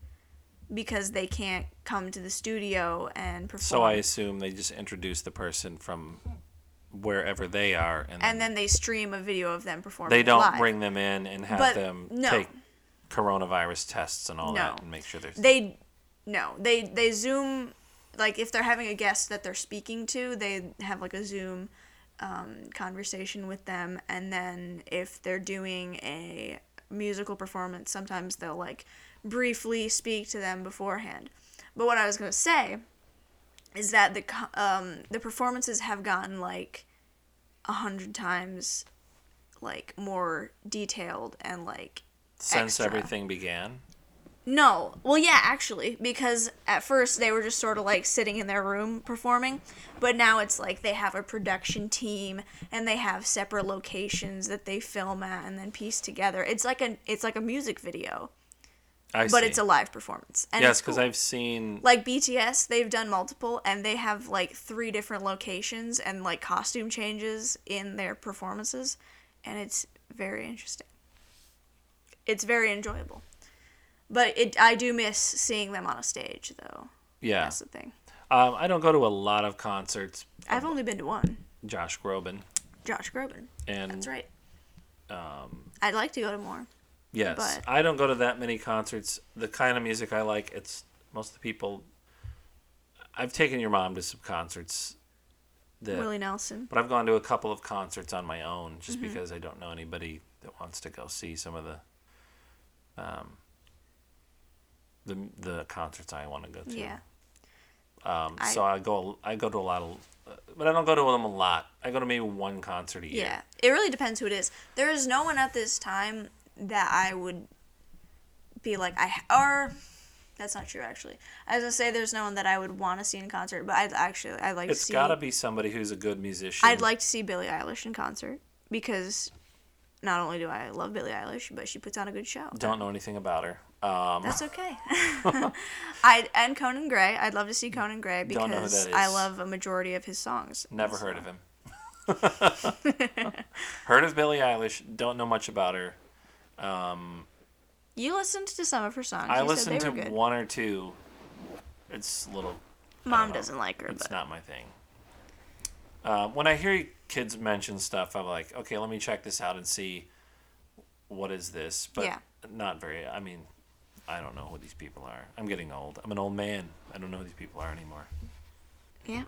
because they can't come to the studio and perform. So I assume they just introduce the person from wherever they are, and, and then they stream a video of them performing. they don't live. bring them in and have But them no. take coronavirus tests and all No. that and make sure they're they no they they zoom like if they're having a guest that they're speaking to they have like a zoom um, conversation with them and then if they're doing a musical performance sometimes they'll like briefly speak to them beforehand but what i was going to say is that the um, the performances have gotten like a hundred times like more detailed and like since extra. everything began. No. Well, yeah, actually, because at first they were just sort of like sitting in their room performing, but now it's like they have a production team and they have separate locations that they film at and then piece together. It's like a it's like a music video, I but see. it's a live performance. And yes, because cool. I've seen. like BTS, they've done multiple and they have like three different locations and like costume changes in their performances, and it's very interesting. It's very enjoyable. But it I do miss seeing them on a stage though. yeah, That's the thing. um, I don't go to a lot of concerts. I've only been to one. Josh Groban Josh Groban. and That's right. um, I'd like to go to more. Yes, But- I don't go to that many concerts. The kind of music I like, it's most of the people. I've taken your mom to some concerts, that, Willie Nelson. but I've gone to a couple of concerts on my own just Mm-hmm. because I don't know anybody that wants to go see some of the, um, the the concerts I want to go to. Yeah. Um, I- so I go I go to a lot of, but I don't go to them a lot. I go to maybe one concert a year. Yeah, it really depends who it is. There is no one at this time that I would be like I or that's not true actually. As I was gonna say there's no one that I would want to see in concert, but I'd actually I'd like It's to see. got to be somebody who's a good musician. I'd like to see Billie Eilish in concert because not only do I love Billie Eilish, but she puts on a good show. Don't know anything about her. Um, That's okay. (laughs) (laughs) I and Conan Gray. I'd love to see Conan Gray Don't know who because I love a majority of his songs. never heard of him. (laughs) heard of Billie Eilish. Don't know much about her. You listened to some of her songs. I you listened to good. one or two. It's a little. Mom doesn't like her, It's but not my thing. Uh, when I hear kids mention stuff, I'm like, okay, let me check this out and see what is this. But Yeah. not very. I mean, I don't know who these people are. I'm getting old. I'm an old man. I don't know who these people are anymore. yeah.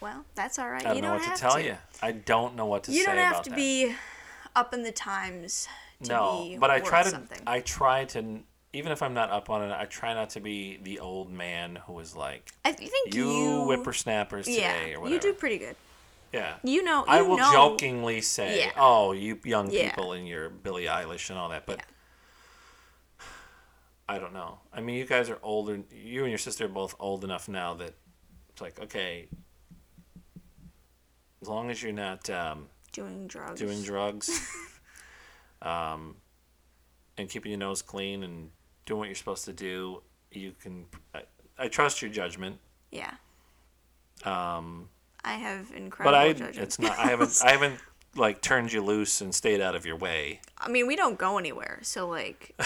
Well, that's all right. I don't you know don't what to tell to. you. I don't know what to You say You don't have to that. be up in the times to no, be but I try to. something. I try to. Even if I'm not up on it, I try not to be the old man who is like, I think "You, you, whippersnappers yeah, today" or whatever. you do pretty good. Yeah. You know, you I will know, jokingly say, Yeah. "Oh, you young Yeah. people and your Billie Eilish and all that," but Yeah. I don't know. I mean, you guys are older. You and your sister are both old enough now that it's like, okay, as long as you're not um, doing drugs. doing drugs, (laughs) um, and keeping your nose clean and doing what you're supposed to do, you can. I, I trust your judgment. Yeah, Um, I have incredible but I, judgment. it's (laughs) not. I haven't. I haven't like turned you loose and stayed out of your way. I mean, we don't go anywhere, so like, (laughs)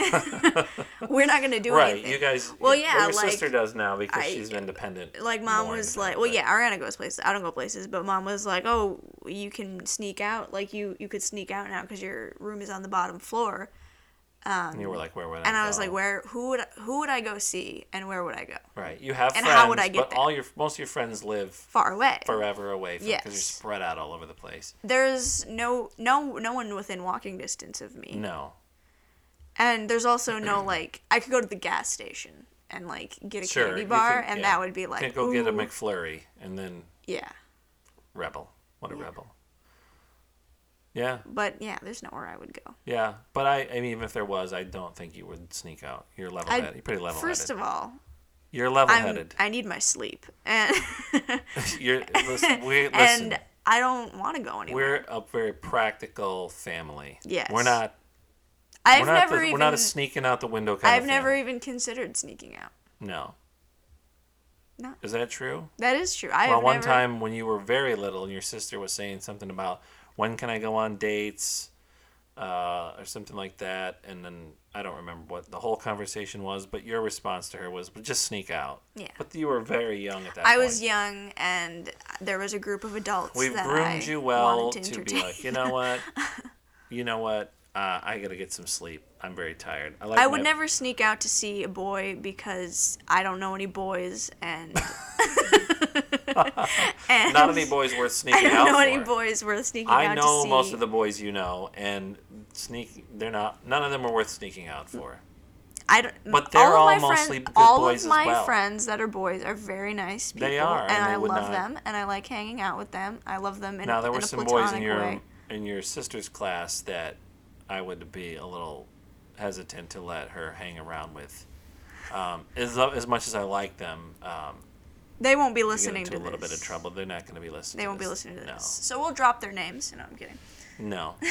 (laughs) we're not gonna do it right anything. you guys Well, well yeah, your like, sister does now because I- she's independent like mom was like well yeah ariana goes places i don't go places but mom was like oh you can sneak out like you you could sneak out now because your room is on the bottom floor. Um, and you were like where would I and i was go? like where who would who would i go see and where would i go? Right you have and friends how would I get but there? all your most of your friends live far away. forever away from because you're spread out all over the place. There's no no no one within walking distance of me. No and there's also no like i could go to the gas station and like get a sure candy you bar can- and yeah. that would be like can't go get a ooh, mcflurry and then yeah. rebel. What a rebel. Yeah. But yeah there's nowhere i would go. Yeah but I, I mean even if there was i don't think you would sneak out. You're level I- headed. You're pretty level-headed. first headed. of all you're level I'm, headed. I need my sleep. And (laughs) you're listen, we, (laughs) listen. And I don't want to go anywhere. we're a very practical family. Yes. we're not I've we're not never the, even we're not a sneaking out the window kind I've of never family. even considered sneaking out. no No. is that true That is true. I well one never, time when you were very little and your sister was saying something about when can i go on dates uh, or something like that and then i don't remember what the whole conversation was but your response to her was but just sneak out Yeah. but you were very young at that I point was young and there was a group of adults we've that groomed I you well to, to, be like you know what (laughs) you know what uh, i gotta get some sleep i'm very tired i like I would my- never sneak out to see a boy because I don't know any boys and (laughs) and not any boys worth sneaking out. I don't out know for. any boys worth sneaking I out know to see. most of the boys you know, and sneak. They're not. None of them are worth sneaking out for. I don't. But they're all, all my mostly friends, good all of my well. friends that are boys are very nice people. They are, and, and they I love not- them, and I like hanging out with them. I love them in, now there were some boys in your way. in your sister's class that I would be a little hesitant to let her hang around with. Um, as as much as I like them, um, They won't be listening to a little this. bit of trouble. They're not going to be listening. They won't be this. listening to No. this. So we'll drop their names. No, I'm kidding. No. (laughs)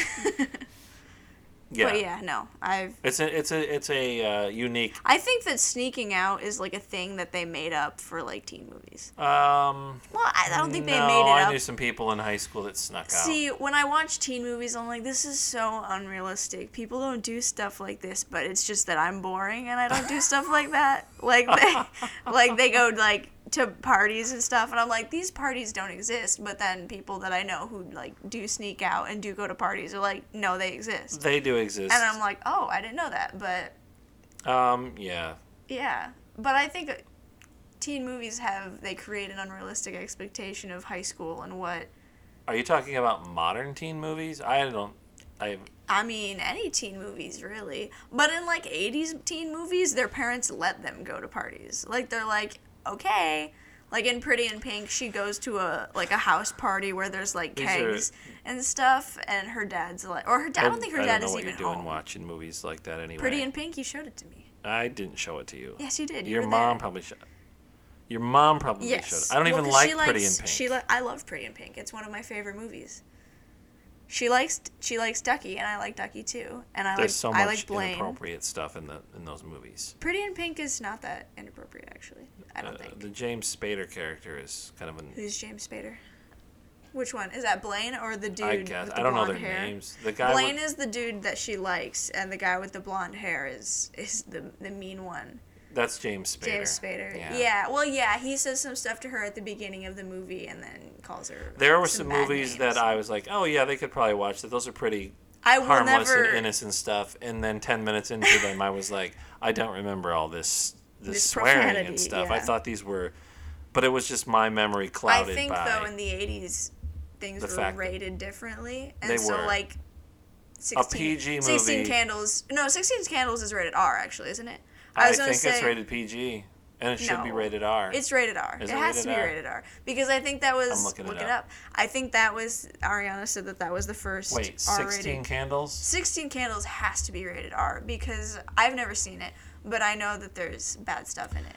yeah. But yeah, no. I've It's a it's a it's a uh, unique. I think that sneaking out is like a thing that they made up for like teen movies. Um, Well, I, I don't think they made it I up. knew some people in high school that snuck out. See, when I watch teen movies, I'm like, this is so unrealistic. People don't do stuff like this, but it's just that I'm boring and I don't do stuff like that. Like they, (laughs) like they go like to parties and stuff, and I'm like, these parties don't exist. But then people that I know who like do sneak out and do go to parties are like, no, they exist. They do exist. And I'm like, oh, I didn't know that, but um, yeah. yeah. But I think teen movies have they create an unrealistic expectation of high school and what Are you talking about modern teen movies? I don't. I I mean, any teen movies, really. But in like 80s teen movies, their parents let them go to parties. Like, they're like, okay. Like in Pretty in Pink, she goes to a like a house party where there's like These kegs and stuff, and her dad's like, or her dad. I don't think her I dad don't know is what even you're doing home. watching movies like that anyway. Pretty in Pink, you showed it to me. I didn't show it to you. Yes, you did. You Your were mom there. probably showed. Your mom probably Yes. showed. it. I don't Well, even 'cause like she Pretty likes, in Pink. She li- I love Pretty in Pink. It's one of my favorite movies. She likes she likes Ducky, and I like Ducky too. And I There's like so I like Blane. inappropriate stuff in the in those movies. Pretty in Pink is not that inappropriate, actually. I don't Uh, think. the James Spader character is kind of an. Who's James Spader? Which one is that? Blane or the dude I guess with the I don't know their hair? names. The guy Blane with, is the dude that she likes, and the guy with the blonde hair is is the the mean one. That's James Spader. James Spader. Yeah. Yeah. Well, yeah. He says some stuff to her at the beginning of the movie, and then calls her. There were some, bad movies that I was like, oh yeah, they could probably watch that. Those are pretty I harmless never. and innocent stuff. And then ten minutes into them, I was like, I don't remember all this this, This swearing and stuff. I thought these were, but it was just my memory clouded. I think though in the '80s, things were rated differently, and They so were. like. 16, PG 16 movie- Candles. No, 16 Candles is rated R, actually, isn't it? I, was gonna think it's rated PG, and it should be rated R. It's rated R. Is it it has to be R? rated R because I think that was I'm looking it look it up. up. I think that was Ariana said that that was the first Wait, sixteen candles. 16 Candles has to be rated R because I've never seen it, but I know that there's bad stuff in it.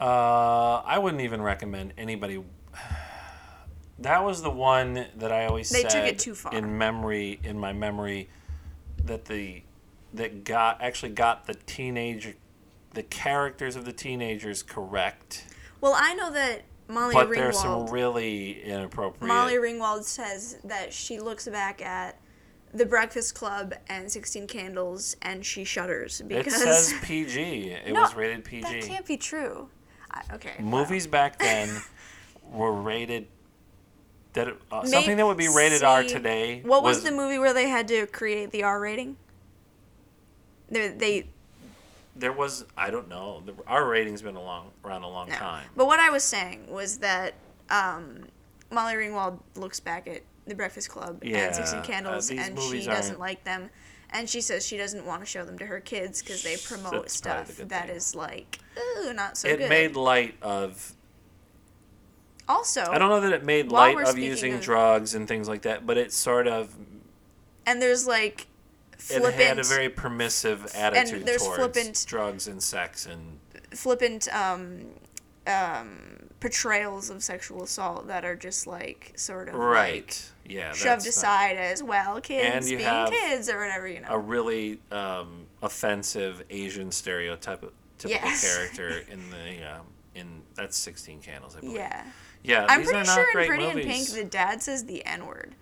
Uh, I wouldn't even recommend anybody. (sighs) That was the one that I always They said took it too far. in memory. In my memory, that the that got actually got the teenager, the characters of the teenagers correct, Well, I know that Molly but there's some Ringwald. really inappropriate. Molly Ringwald says that she looks back at The Breakfast Club and 16 Candles and she shudders because it says PG. It No, was rated PG. that can't be true. I, okay. wow. Movies back then (laughs) were rated. That it- uh, something that would be rated R today. What was, the movie where they had to create the R rating? They, they There was I don't know. The, R rating's been a long around a long no. time. But what I was saying was that um, Molly Ringwald looks back at The Breakfast Club Yeah, and 16 uh, Candles these and she doesn't like them. And she says she doesn't want to show them to her kids because they promote That's the stuff good that thing. is like, ooh, not so it good. made light of. also, I don't know that it made light of using of- drugs and things like that, but it sort of and there's like it had a very permissive attitude there's towards flippant- drugs and sex and flippant um, um, portrayals of sexual assault that are just like sort of like, right. yeah, shoved that's not- aside as well, kids being kids or whatever, you know. a really um, offensive Asian stereotype typical Yes. character in the um, in that's Sixteen Candles, I believe. yeah. Yeah, I'm these pretty are not sure in Pretty movies. in Pink the dad says the N word.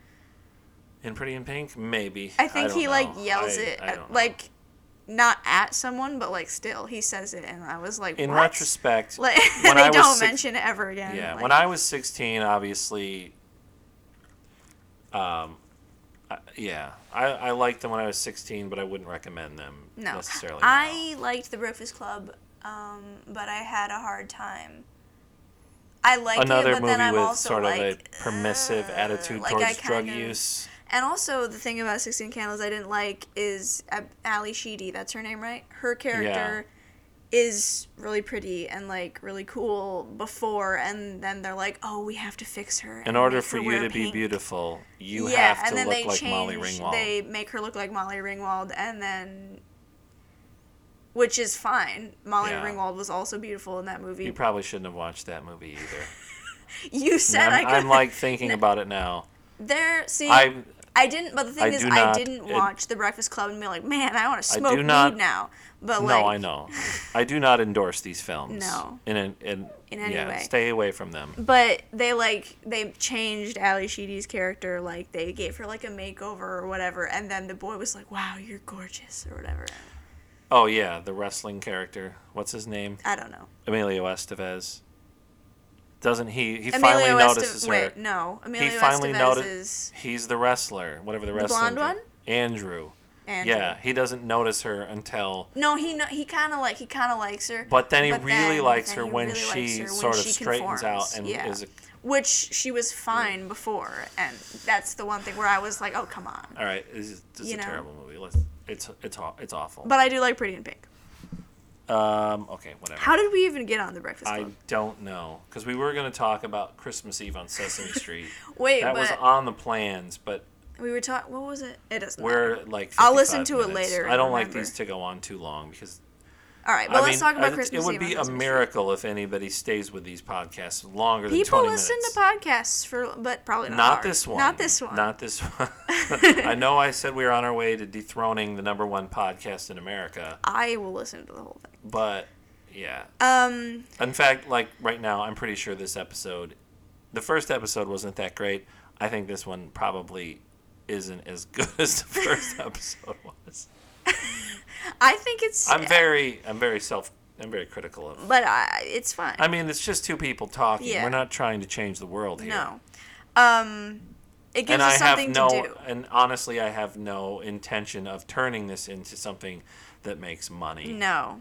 In Pretty in Pink, maybe. I think don't he like yells I- it I at, like not at someone, but like still he says it, and I was like, In what? retrospect, (laughs) like when they I don't six- mention it ever again. yeah, like, when I was 16, obviously, um, I, yeah, I, I liked them when I was 16, but I wouldn't recommend them no, necessarily. now. I liked the Breakfast Club, um, but I had a hard time. I like Another it, but movie then I'm with also sort like, of a permissive uh, attitude like, towards drug kinda- use. And also, the thing about 16 Candles I didn't like is Ally Sheedy. That's her name, right? Her character is really pretty and like really cool before, and then they're like, "Oh, we have to fix her." In order for you to be beautiful, you yeah, have and to then look they like change. Molly Ringwald. They make her look like Molly Ringwald, and then, which is fine. Molly Yeah. Ringwald was also beautiful in that movie. You probably shouldn't have watched that movie either. (laughs) You said I I'm, could. I'm like thinking (laughs) about it now. there. See, I, I didn't. But the thing I is, do I didn't it- watch The Breakfast Club and be like, man, I want to smoke not- weed now. But no, like, I know. I do not endorse these films. No. In an, in, In any yeah, way. stay away from them. But they like they changed Ally Sheedy's character. Like they gave her like a makeover or whatever, and then the boy was like, "Wow, you're gorgeous" or whatever. Oh yeah, the wrestling character. What's his name? I don't know. Emilio Estevez. Doesn't he? He Emilio finally notices her. Wait, no. Emilio he finally Estevez noticed. He's the wrestler, whatever the The wrestling. blonde one? Andrew. Andrew. Yeah, he doesn't notice her until. No, he no, he kind of like he kind of likes her. But then he really then- likes her he when really she her when sort of she straightens out and yeah. is a, which she was fine before, and that's the one thing where I was like, oh come on. all right. This is, this is You a know? terrible movie. Let's. It's it's aw- it's awful. But I do like Pretty in Pink. Um, okay, whatever. How did we even get on the Breakfast I don't know because we were going to talk about Christmas Eve on Sesame Street. (laughs) Wait, that was on the plans, but we were talking. What was it? It doesn't. we're matter. like. I'll listen 55 to it later I don't like these to go on too long because All right, but I let's mean, talk about Christmas It would Eve be a miracle if anybody stays with these podcasts longer than People 20 listen minutes. to podcasts for, but probably not. Not this one. Not this one. Not this (laughs) one. I know I said we were on our way to dethroning the number one podcast in America, I will listen to the whole thing. but yeah. Um, In fact, like right now, I'm pretty sure this episode, the first episode wasn't that great. I think this one probably isn't as good (laughs) as the first (laughs) episode was. I think it's. I'm very, I'm very self, I'm very critical of. But I, it's fine. I mean, it's just two people talking. Yeah. We're not trying to change the world here. no. Um, it gives and I us have something no, to do. and honestly, I have no intention of turning this into something that makes money. No.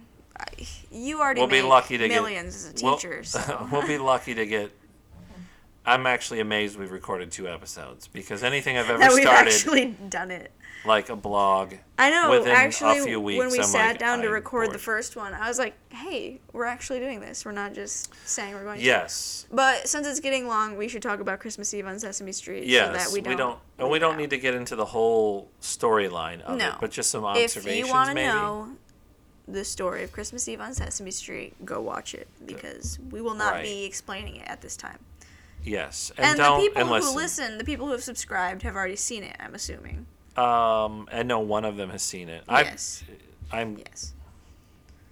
You already We'll be lucky to millions get as a we'll- teacher. (laughs) so. we'll be lucky to get. I'm actually amazed we've recorded two episodes because anything I've ever that we've started, actually done it. Like a blog, I know. within actually, a few weeks, when we I'm sat like, down to record the first one, I was like, "Hey, we're actually doing this. We're not just saying we're going." to." yes, But since it's getting long, we should talk about Christmas Eve on Sesame Street. yes, So that we don't. and we don't need to get into the whole storyline of No. it, but just some observations. If you want to know the story of Christmas Eve on Sesame Street, go watch it because we will not Right. be explaining it at this time. Yes, and, And, don't the people who listen. listen, the people who have subscribed, have already seen it. I'm assuming. Um, and no one of them has seen it. I, Yes. I'm Yes.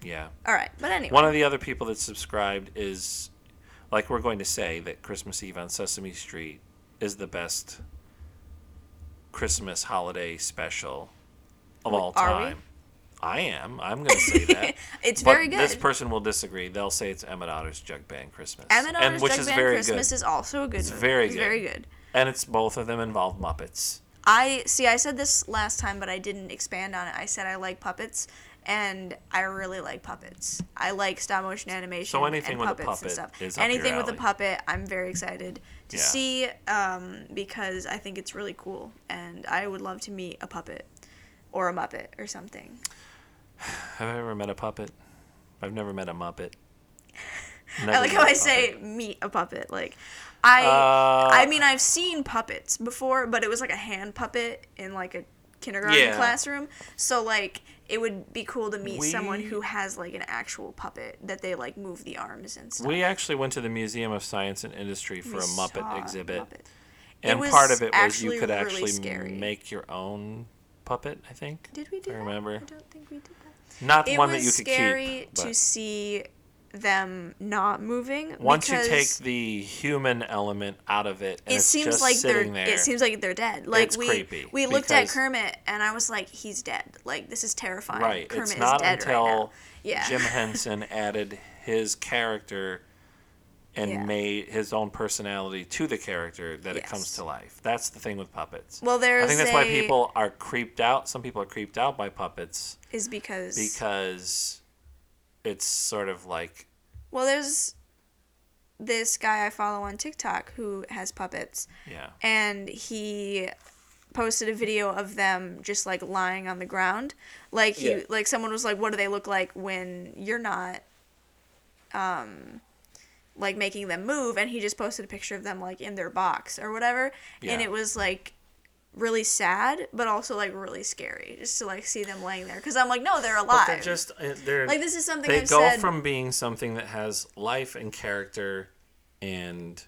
yeah. All right, but anyway. One of the other people that subscribed is, like, we're going to say that Christmas Eve on Sesame Street is the best Christmas holiday special of all Are we? time. I am. I'm going to say that. (laughs) it's but very good. This person will disagree. They'll say it's Emmett Otter's Jug Band Christmas. And Otter's which Jug is Band very Christmas good. is also a good It's movie. very It's good. very good. and it's both of them involve Muppets. I see. I said this last time, but I didn't expand on it. I said I like puppets, and I really like puppets. I like stop motion animation So anything and with a puppets puppet and stuff. is up anything with a puppet, I'm very excited to Yeah. see um, because I think it's really cool, and I would love to meet a puppet or a muppet or something. (sighs) Have I ever met a puppet? I've never met a Muppet. (laughs) I like how a I puppet. say meet a puppet. Like, I Uh, I mean I've seen puppets before, but it was like a hand puppet in like a kindergarten Yeah. classroom. So like it would be cool to meet someone who has like an actual puppet that they like move the arms and stuff. We actually went to the Museum of Science and Industry for We a Muppet saw a exhibit. Muppet. And part of it was you could really actually scary. make your own puppet, I think. Did we do I that? remember. I don't think we did that. Not It one that you could scary keep. to but see them not moving. once you take the human element out of it, and it it's seems like they're there, it seems like they're dead. Like It's we creepy we looked at Kermit and I was like, he's dead. Like this is terrifying. right. Kermit it's not dead until right. Yeah. Jim (laughs) Henson added his character and Yeah. made his own personality to the character that it comes to life. That's the thing with puppets. well, there's I think that's why people are creeped out. Some people are creeped out by puppets is because because it's sort of like well, there's this guy I follow on TikTok who has puppets, yeah. and he posted a video of them just like lying on the ground. Like he Yeah. like someone was like what do they look like when you're not um like making them move? And he just posted a picture of them like in their box or whatever. And it was like really sad but also like really scary just to like see them laying there because i'm like no they're But alive they're just uh, they're like this is something they i've go said from being something that has life and character and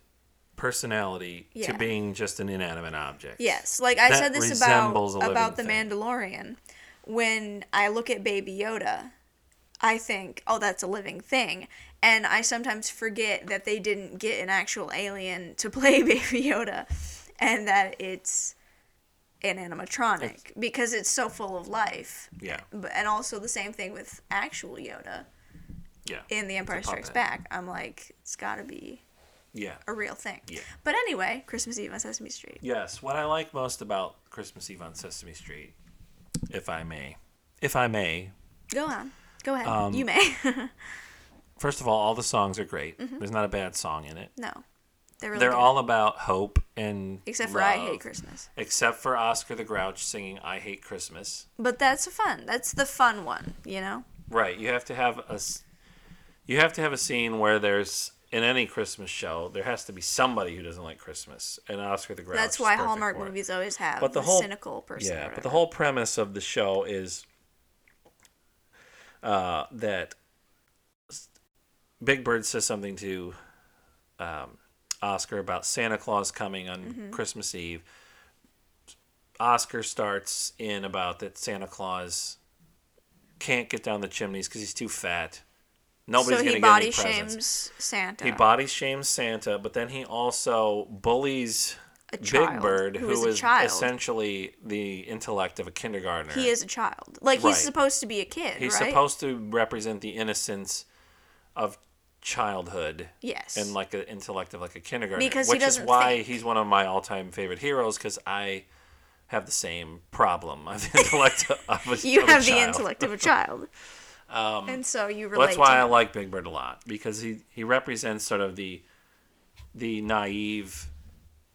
personality Yeah. to being just an inanimate object. Yes, like I That said this about resembles a living about the thing. Mandalorian. When I look at Baby Yoda, I think, "Oh, that's a living thing," and I sometimes forget that they didn't get an actual alien to (laughs) play (laughs) Baby Yoda, and that it's an animatronic because it's so full of life. Yeah. But and also the same thing with actual Yoda Yeah. in The Empire Strikes. Back. I'm like, it's got to be Yeah. a real thing. Yeah. But anyway, Christmas Eve on Sesame Street. Yes. What I like most about Christmas Eve on Sesame Street, if I may, if I may, Go on. Go ahead. Um, you may. (laughs) first of all, all the songs are great. There's not a bad song in it. no. They're really They're all about hope and Except for I love. Hate Christmas. Except for Oscar the Grouch singing "I Hate Christmas." But that's fun. That's the fun one, you know? Right. You have to have a. s- You have to have a scene where there's in any Christmas show there has to be somebody who doesn't like Christmas, and Oscar the Grouch. That's is why perfect Hallmark for it. movies always have But the the whole- cynical person. or Yeah, but the whatever. whole premise of the show is uh, that Big Bird says something to um, Oscar about Santa Claus coming on Mm-hmm. Christmas Eve. Oscar starts in about that Santa Claus can't get down the chimneys because he's too fat. Nobody's so gonna get any body presents. shames Santa. He body shames Santa, but then he also bullies A Big Bird, who who is is essentially the intellect of a kindergartner. He is a child. Like Right. he's supposed to be a kid, He's right? supposed to represent the innocence of childhood Yes. and like an intellect of like a kindergarten. Because which is why think. he's one of my all-time favorite heroes because I have the same problem of (laughs) the intellect of a child. you of a have the intellect of a child. (laughs) Um, and so you relate. That's why I like Big Bird a lot because he he represents sort of the the naive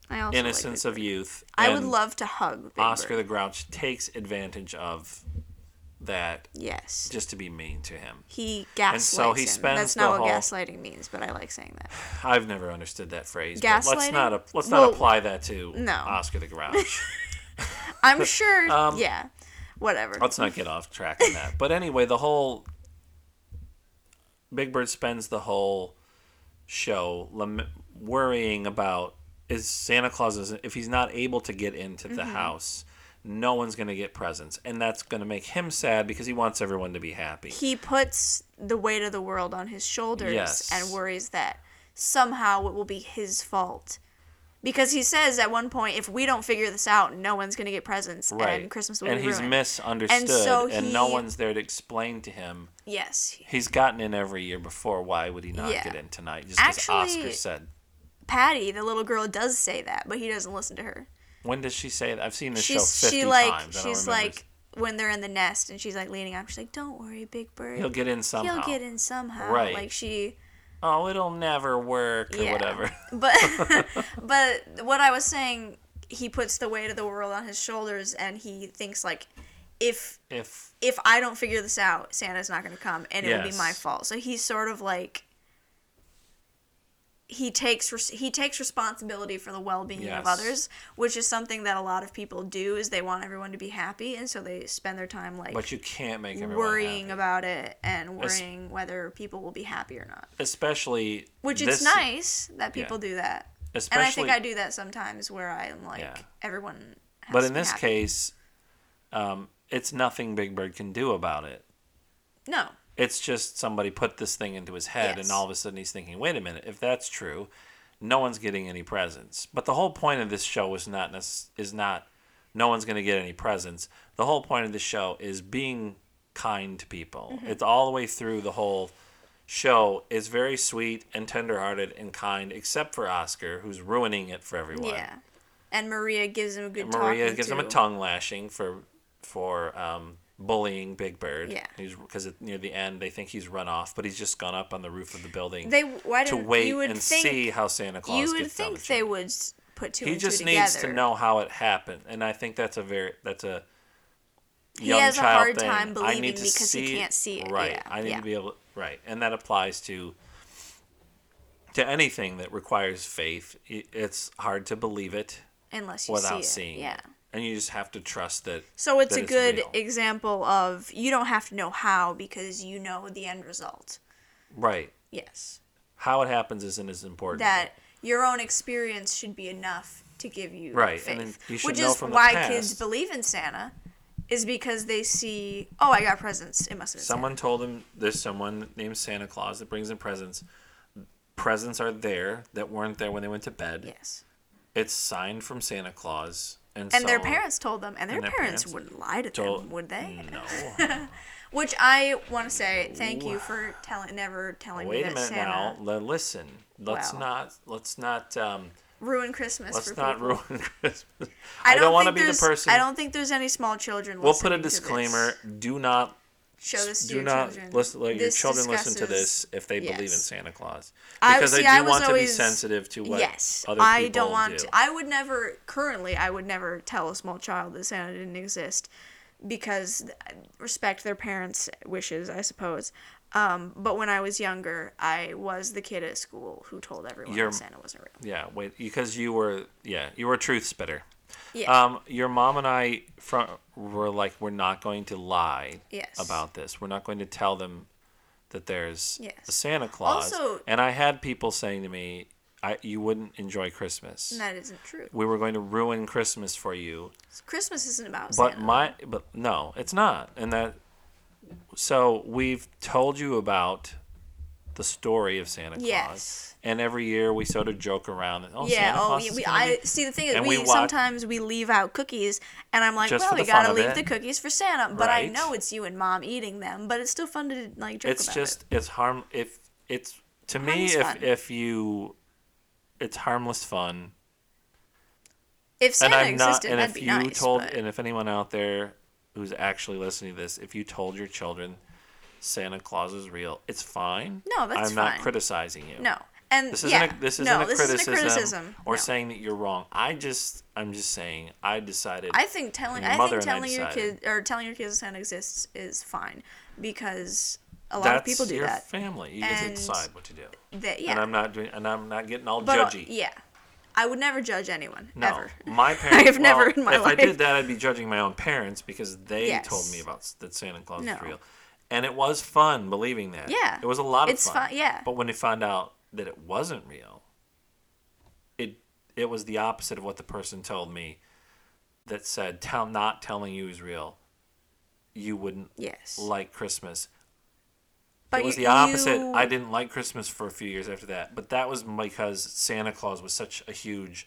like innocence Big of youth. I would love to hug Big Oscar Bird. the Grouch takes advantage of that Yes. just to be mean to him. he gaslights so he him. spends That's the not what whole- gaslighting means, but I like saying that. I've never understood that phrase. but let's Gaslighting? not let's Well, not apply that to no. Oscar the Grouch. (laughs) I'm (laughs) sure. Um, yeah. Whatever. let's not get off track on that. But anyway, the whole Big Bird spends the whole show lament, worrying about is Santa Claus is if he's not able to get into the Mm-hmm. house, no one's going to get presents, and that's going to make him sad because he wants everyone to be happy. he puts the weight of the world on his shoulders Yes. and worries that somehow it will be his fault. Because he says at one point, if we don't figure this out, no one's going to get presents Right. and Christmas will be. and be he's misunderstood, And so and no one's there to explain to him. yes. He's gotten in every year before. Why would he not Yeah. get in tonight? Just because Oscar said. Patty, the little girl, does say that, but he doesn't listen to her. When does she say that? I've seen this show She's fifty she like times. She's like when they're in the nest and she's like leaning up. She's like, "Don't worry, Big Bird. he'll get in somehow. He'll get in somehow." Right. Like she Oh, it'll never work or Yeah. whatever. (laughs) But (laughs) but what I was saying, he puts the weight of the world on his shoulders, and he thinks like, if If if I don't figure this out, Santa's not going to come, and it will be my fault. So he's sort of like. He takes res- he takes responsibility for the well being Yes. of others, which is something that a lot of people do. Is they want everyone to be happy, and so they spend their time like but you can't make everyone worrying happy. about it and worrying whether people will be happy or not. especially Which this, it's nice that people do that. Especially, And I think I do that sometimes where I'm like, Yeah. everyone has But in this happy. case, um, it's nothing Big Bird can do about it. No. It's just somebody put this thing into his head, Yes. and all of a sudden he's thinking, "Wait a minute! If that's true, no one's getting any presents." But the whole point of this show is not is not no one's going to get any presents. The whole point of the show is being kind to people. Mm-hmm. It's all the way through the whole show. is very sweet and tenderhearted and kind, except for Oscar, who's ruining it for everyone. Yeah. And Maria gives him a good Maria gives him a tongue lashing for for um, bullying Big Bird. Yeah. He's because near the end they think he's run off, but he's just gone up on the roof of the building They why to wait and see how Santa Claus you would think the they would put two He just two needs together. to know how it happened, and I think that's a very that's a He young has a hard thing. time I believing need to because he can't see it. Right. Yeah, I need yeah. to be able right, and that applies to to anything that requires faith. It's hard to believe it unless you without see seeing it. Yeah. it, and you just have to trust that. So it's that a it's good real. example of you don't have to know how because you know the end result. Right. Yes. How it happens isn't as important. That your own experience should be enough to give you Right, faith. you Which is why past- kids believe in Santa, is because they see, oh, I got presents. It must have been Someone told them there's someone named Santa Claus that brings in presents. Presents are there that weren't there when they went to bed. Yes. It's signed from Santa Claus, and, And their parents told them, and their, and their parents, parents wouldn't lie to told- them, would they? No. (laughs) Which I want to say thank you for telling, never telling Wait me a that minute now. Santa Le- listen. Let's Wow. not. Let's not. Um, ruined Christmas let's for not people. ruin (laughs) Christmas. I don't, want to be the person. I don't think there's any small children. We'll put a listening to this. disclaimer. Do not. Show this to do your not children. listen. Let your This children listen to discusses- this if they believe in yes. Santa Claus, I- because see, I I do was want to be always- sensitive to what yes, other people I don't want do. to. I would never. Currently, I would never tell a small child that Santa didn't exist, because I respect their parents' wishes, I suppose. Um, but when I was younger, I was the kid at school who told everyone You're- that Santa wasn't real. Yeah, wait, because you were yeah, you were a truth spitter. Yeah. Um, your mom and I from were like, we're not going to lie Yes. about this. We're not going to tell them that there's Yes. a Santa Claus. Also- and I had people saying to me, I you wouldn't enjoy Christmas. and that isn't true. We were going to ruin Christmas for you. Christmas isn't about But Santa. my but no, it's not. And that so we've told you about the story of Santa Claus. Yes. And every year we sort of joke around. Oh, yeah. Santa Oh, Claus yeah, we, I be-" see. The thing is, And we, we sometimes we leave out cookies, and I'm like, well, we gotta leave it. the cookies for Santa. But I know it's you and mom eating them. But it's still fun to like joke it's about just it. it's harm if it's to me Harmless if fun. if you it's harmless fun If and Santa i'm not existed, and that'd if be you nice. told but- and if anyone out there who's actually listening to this if you told your children santa claus is real it's fine No, that's fine. i'm not criticizing you no, and this yeah, isn't a, this isn't no, a this criticism, isn't a criticism. or no. saying that you're wrong i just i'm just saying i decided I think telling your I think and I telling your kid or telling your kids Santa exists is fine because a lot that's of people do your that. family you get to decide what to do That yeah, and i'm not doing and i'm not getting all but, judgy yeah, I would never judge anyone No, ever. my (laughs) parents. I've never in my if life. I did that, I'd be judging my own parents because they Yes. told me about that Santa Claus No. is real, and it was fun believing that. Yeah. it was a lot of It's fun. fu- yeah. But when they found out that it wasn't real, it it was the opposite of what the person told me. That said, tell not telling you is real. You wouldn't Yes, like Christmas. but it was you- the opposite. you- I didn't like Christmas for a few years after that, but that was because Santa Claus was such a huge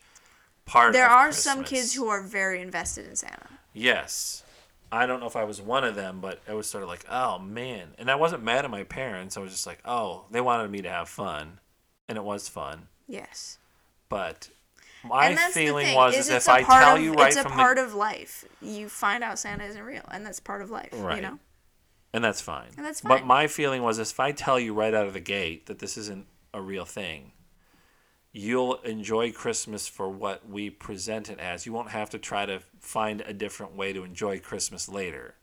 part. There are some kids who are very invested in Santa. Yes. I don't know if I was one of them, but I was sort of like, oh man. And I wasn't mad at my parents. I was just like, oh, they wanted me to have fun. And it was fun. Yes, But my feeling was is is if I tell of, you right it's a from part the of life. You find out Santa isn't real, and that's part of life. Right. You know. and that's fine. And that's fine. But my feeling was if I tell you right out of the gate that this isn't a real thing, you'll enjoy Christmas for what we present it as. You won't have to try to find a different way to enjoy Christmas later.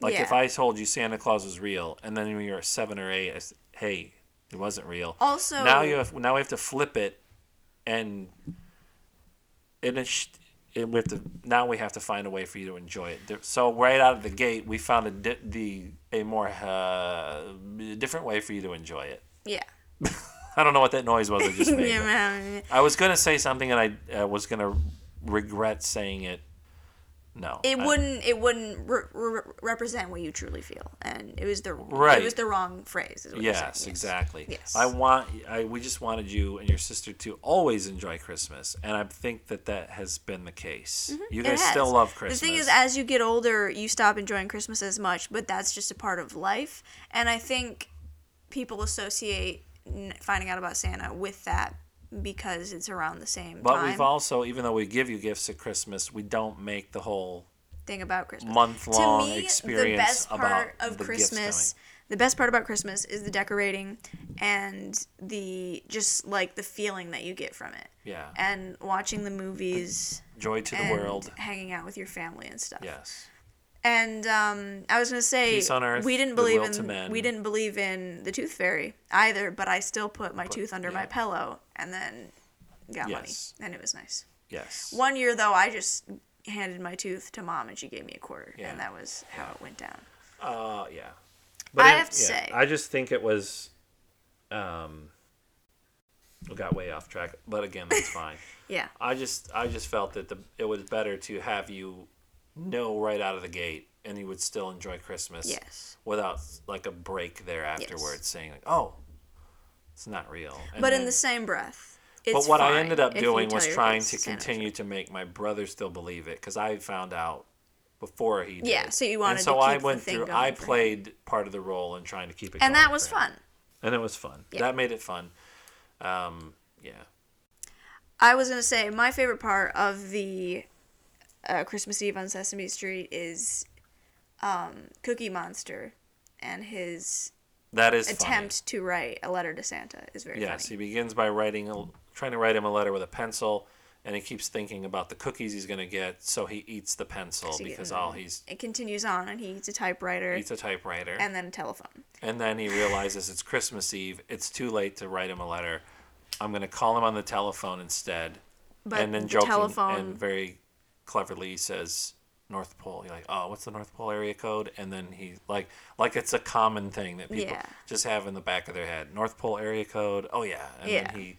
Like if I told you Santa Claus was real, and then when you're seven or eight, I s hey, it wasn't real. Also, now you have now we have to flip it, and and it's, it, we have to now we have to find a way for you to enjoy it. So right out of the gate, we found a di- the a more uh, different way for you to enjoy it. yeah. (laughs) (laughs) I don't know what that noise was I just (laughs) made. yeah. I was gonna say something and I uh, was gonna regret saying it. No, It I- wouldn't. It wouldn't re- re- represent what you truly feel, and it was the Right. It was the wrong phrase. You're Yes, exactly. Yes. I want. I we just wanted you and your sister to always enjoy Christmas, and I think that that has been the case. You Mm-hmm. It guys still love Christmas. The thing is, as you get older, you stop enjoying Christmas as much, but that's just a part of life. And I think people associate finding out about Santa with that because it's around the same but time we've also, even though we give you gifts at Christmas, we don't make the whole thing about Christmas. month-long to me, experience the best part about of the Christmas, the best part about Christmas is the decorating and the just like the feeling that you get from it. Yeah. And watching the movies Joy to the world. hanging out with your family and stuff. Yes. And um, I was gonna say Peace on earth, we didn't believe goodwill to in men. we didn't believe in the tooth fairy either, but I still put my tooth under my pillow and then got Yes. money, and it was nice. Yes. One year though, I just handed my tooth to mom and she gave me a quarter, Yeah. and that was how it went down. Uh, yeah. I it- have to yeah, say- I just think it was. Um, we got way off track, but again, that's (laughs) fine. Yeah. I just, I just felt that the it was better to have you know right out of the gate, and you would still enjoy Christmas. Yes. Without like a break there afterwards, saying like, "Oh, it's not real." And But in the same breath, but what I ended up doing was trying to continue to make my brother still believe it because I found out before he did. Yeah, so you wanted and so I keep the went through. I played part of the role in trying to keep it. and going that was fun. And it was fun. Yeah. That made it fun. Um, yeah. I was gonna say my favorite part of the uh, Christmas Eve on Sesame Street is um, Cookie Monster and his That is attempt to write a letter to Santa is very Yes, funny. he begins by writing, a, trying to write him a letter with a pencil, and he keeps thinking about the cookies he's gonna get, so he eats the pencil he- because all he's It continues on, and he eats a typewriter eats a typewriter, and then a telephone. and then he realizes it's Christmas Eve. It's too late to write him a letter. I'm gonna call him on the telephone instead. But and then the joking telephone, and very cleverly says North Pole. You're like, oh, what's the North Pole area code? And then he like like it's a common thing that people Yeah. just have in the back of their head. North Pole area code. Oh yeah. And Yeah. then he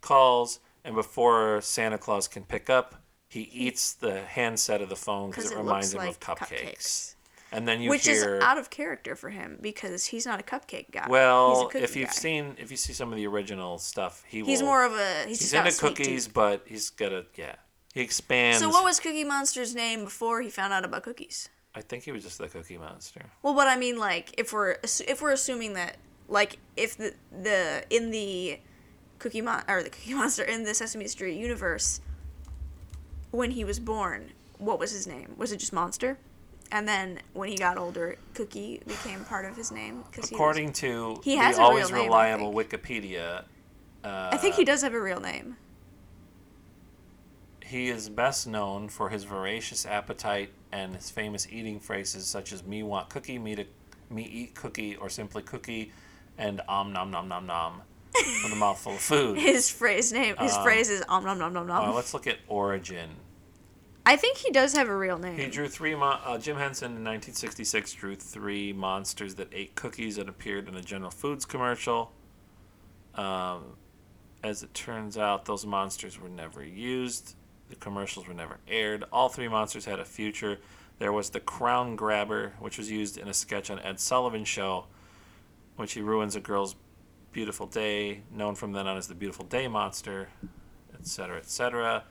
calls, and before Santa Claus can pick up, he eats the handset of the phone because it it reminds him like of cupcakes. cupcakes. And then you Which hear. is out of character for him because he's not a cupcake guy. well, he's a if you've guy. seen, if you see some of the original stuff, he he's will. more of a he's, he's into cookies, but he's got a yeah. He expands. So what was Cookie Monster's name before he found out about cookies? I think he was just the Cookie Monster. Well, but I mean, like, if we're if we're assuming that, like, if the the in the Cookie Mon or the Cookie (laughs) Monster in the Sesame Street universe, when he was born, what was his name? Was it just Monster? And then when he got older, Cookie became part of his name because he was, According to He has the a real always name, reliable Wikipedia, uh, I think he does have a real name. He is best known for his voracious appetite and his famous eating phrases such as "me want cookie," "me to me eat cookie," or simply "cookie," and "om nom nom nom nom," with a mouthful of food. (laughs) His phrase name, his Um, phrase is om nom nom nom nom. Uh, let's look at origin. I think he does have a real name. He drew three. Mo- uh, Jim Henson in 1966 drew three monsters that ate cookies and appeared in a General Foods commercial. Um, as it turns out, those monsters were never used. The commercials were never aired. All three monsters had a future. There was the Crown Grabber, which was used in a sketch on Ed Sullivan's show, which he ruins a girl's beautiful day, known from then on as the Beautiful Day Monster, etc., etc.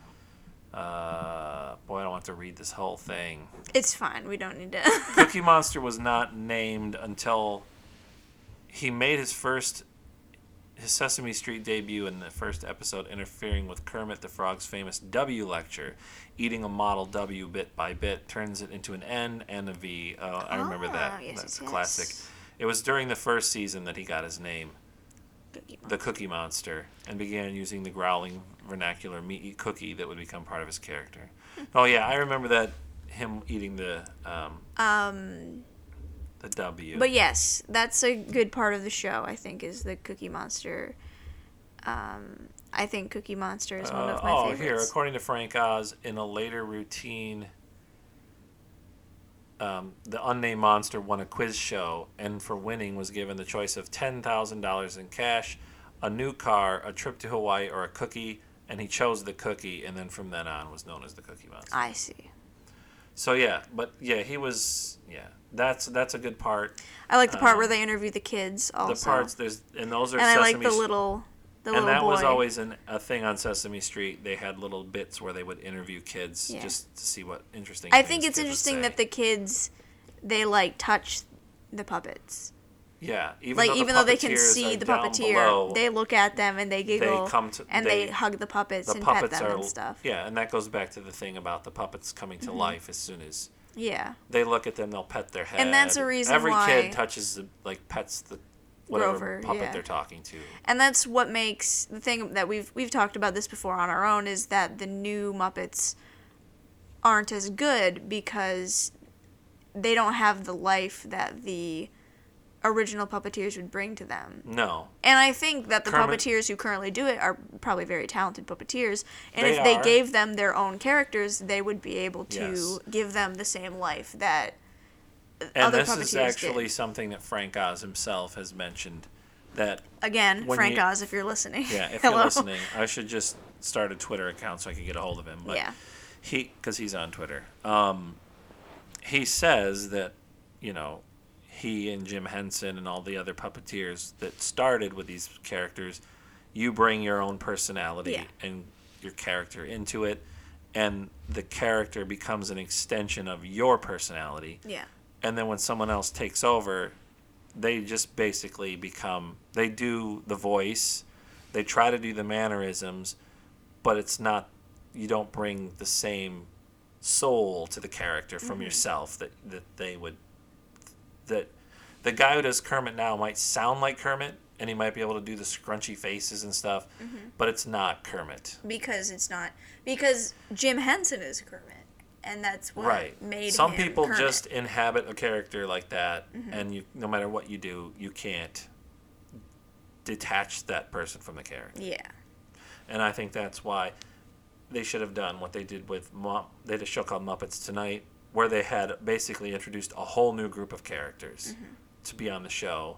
Uh, boy, I don't want to read this whole thing. It's fine. We don't need to. Cookie (laughs) Monster was not named until he made his first his Sesame Street debut in the first episode, interfering with Kermit the Frog's famous W lecture, eating a model W bit by bit turns it into an N and a V. Oh, I remember Ah, that. yes, That's yes, classic. yes. It was during the first season that he got his name, Cookie the Cookie Monster, and began using the growling vernacular "me eat cookie" that would become part of his character. (laughs) oh yeah, I remember that him eating the um, um. The W. But yes, that's a good part of the show. I think is the Cookie Monster. Um, I think Cookie Monster is one Uh, of my oh, favorites. here, according to Frank Oz, in a later routine, um, the unnamed monster won a quiz show, and for winning was given the choice of ten thousand dollars in cash, a new car, a trip to Hawaii, or a cookie. And he chose the cookie, and then from then on was known as the Cookie Monster. I see. So yeah, but yeah, he was yeah. That's that's a good part. I like the part where Um, they interview the kids also. The parts there's and those are and I Sesame like the little, the and that boy. was always an, a thing on Sesame Street. They had little bits where they would interview kids Yeah. just to see what interesting. I think it's interesting that the kids, they like touch the puppets. yeah, even like though the even though they can see the puppeteer, below, they look at them and they giggle come to- and they, they- hug the puppets the and pet them are and stuff. Mm-hmm. yeah, and that goes back to the thing about the puppets coming to life as soon as Yeah. they look at them, they'll pet their head. And that's a reason why every why- kid touches the like pets the whatever Grover, puppet yeah. they're talking to. And that's what makes the thing that we've we've talked about this before on our own is that the new Muppets aren't as good because they don't have the life that the original puppeteers would bring to them. No, And I think that the Kermit- puppeteers who currently do it are probably very talented puppeteers. And They if they are. gave them their own characters, they would be able to Yes. give them the same life that and other this puppeteers is actually did. something that Frank Oz himself has mentioned that Again, Frank you- Oz, if you're listening. Yeah, if (laughs) Hello. you're listening, I should just start a Twitter account so I can get a hold of him. But Yeah. he, because he's on Twitter, um, he says that, you know, he and Jim Henson and all the other puppeteers that started with these characters, you bring your own personality Yeah. and your character into it, and the character becomes an extension of your personality Yeah. and then when someone else takes over they just basically become they do the voice they try to do the mannerisms but it's not you don't bring the same soul to the character from mm-hmm. yourself that that they would that the guy who does Kermit now might sound like Kermit and he might be able to do the scrunchy faces and stuff, Mm-hmm. but it's not Kermit. because it's not because Jim Henson is Kermit, and that's what right. made Some people Kermit. Mm-hmm. just inhabit a character like that, and you no matter what you do, you can't detach that person from the character. yeah And I think that's why they should have done what they did with they had a show called Muppets Tonight, where they had basically introduced a whole new group of characters Mm-hmm. to be on the show.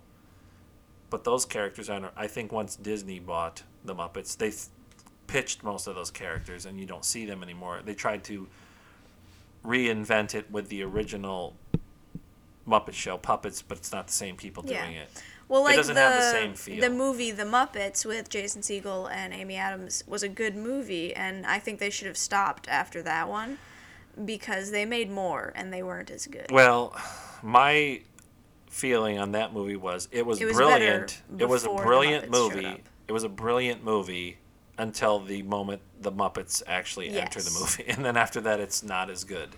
But those characters aren't. I think once Disney bought the Muppets, they th- pitched most of those characters, and you don't see them anymore. They tried to reinvent it with the original Muppet Show puppets, but it's not the same people Yeah. doing it. Well, like doesn't the have the same feel. the movie The Muppets with Jason Segel and Amy Adams was a good movie, and I think they should have stopped after that one because they made more and they weren't as good. Well, my feeling on that movie was it was, It was brilliant. It was a brilliant movie. It was a brilliant movie until the moment the Muppets actually enter the movie, (laughs) and then after that, it's not as good.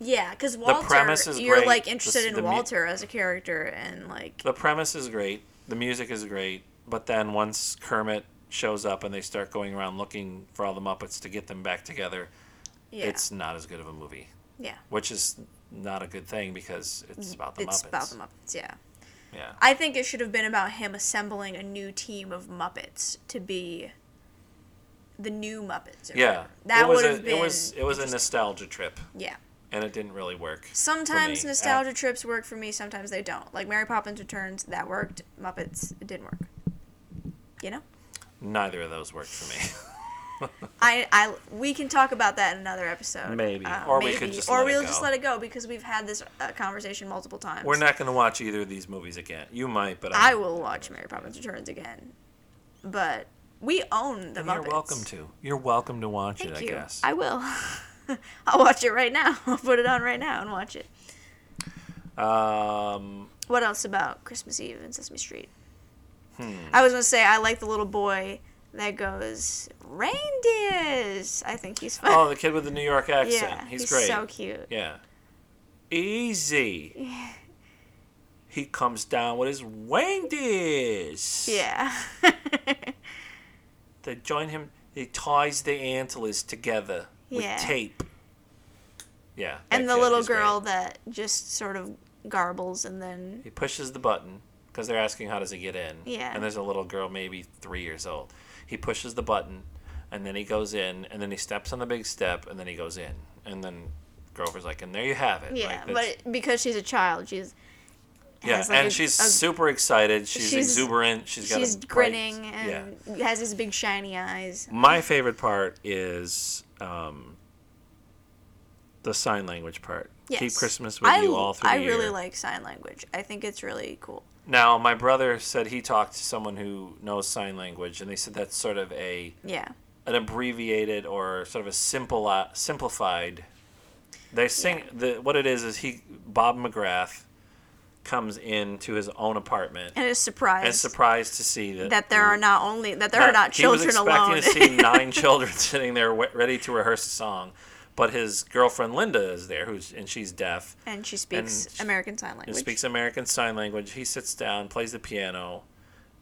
Yeah, because Walter, premise is you're great. like interested s- in the mu- Walter as a character, and like The premise is great. The music is great, but then once Kermit shows up and they start going around looking for all the Muppets to get them back together, yeah, it's not as good of a movie. yeah, Which is not a good thing because it's about the it's Muppets. It's about the Muppets. Yeah, Yeah. I think it should have been about him assembling a new team of Muppets to be the new Muppets. Yeah, whatever. that would a, have been. it was it was a nostalgia trip, yeah. and it didn't really work. Sometimes me. nostalgia trips work for me. Sometimes they don't. Like Mary Poppins Returns, that worked. Muppets, it didn't work. You know, Neither of those worked for me. (laughs) (laughs) I, I, we can talk about that in another episode. Maybe. Uh, Or we maybe. could just or let it we'll just let it go because we've had this uh, conversation multiple times. We're not going to watch either of these movies again. You might, but I I'm, will watch Mary Poppins Returns again, but we own the and Muppets. You're welcome to. You're welcome to watch Thank it. you. I guess. I will. (laughs) I'll watch it right now. (laughs) I'll put it on right now and watch it. Um, What else about Christmas Eve in Sesame Street? hmm. I was gonna say I like the little boy that goes reindeers. I think he's fun. Oh, the kid with the New York accent. yeah, he's, he's great. so cute. Yeah. Easy. He comes down with his reindeers. Yeah. (laughs) They join him. He ties the antlers together with Yeah. tape. Yeah. and the little is great. girl that just sort of garbles and then He pushes the button because they're asking how does he get in. Yeah. And there's a little girl, maybe three years old. He pushes the button, and then he goes in, and then he steps on the big step, and then he goes in, and then Grover's like, and there you have it. yeah, Like, but because she's a child, she's yeah, like, and a- she's a- super excited. She's, she's- exuberant. She's got she's a bright- grinning yeah. and has these big shiny eyes. My favorite part is um, the sign language part. Yes. Keep Christmas with I, you all through I the really year. like sign language. I think it's really cool. Now, my brother said he talked to someone who knows sign language, and they said that's sort of a Yeah. An abbreviated or sort of a simple uh, simplified. They sing the what it is is he Bob McGrath comes into his own apartment And is surprised and surprised to see that that there are not only that there are not children he was expecting alone. to see nine (laughs) children sitting there ready to rehearse a song, but his girlfriend Linda is there, who's and she's deaf. and she speaks and- American Sign Language. He speaks American Sign Language. He sits down, plays the piano,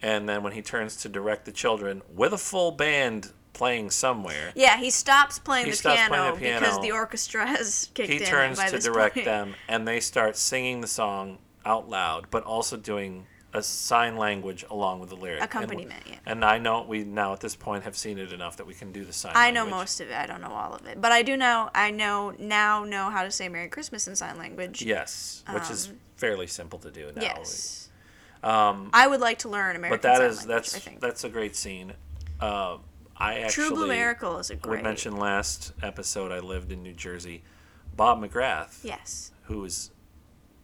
and then when he turns to direct the children with a full band playing somewhere, yeah, he stops playing, He the, stops piano playing the piano. because the orchestra (laughs) has kicked he in. turns by to direct point. them, and they start singing the song out loud, but also doing a sign language along with the lyric. And- Accompaniment, yeah. And I know we now at this point have seen it enough that we can do the sign. I know most of it. I don't know all of it, but I do know. I know now know how to say Merry Christmas in sign language. Yes, which is Um, fairly simple to do now. Yes. Um, I would like to learn American but that Sign is Language. that's that's a great scene. Uh, I actually True Blue Miracle is a great. we mentioned last episode. I lived in New Jersey. Bob McGrath, Yes. who is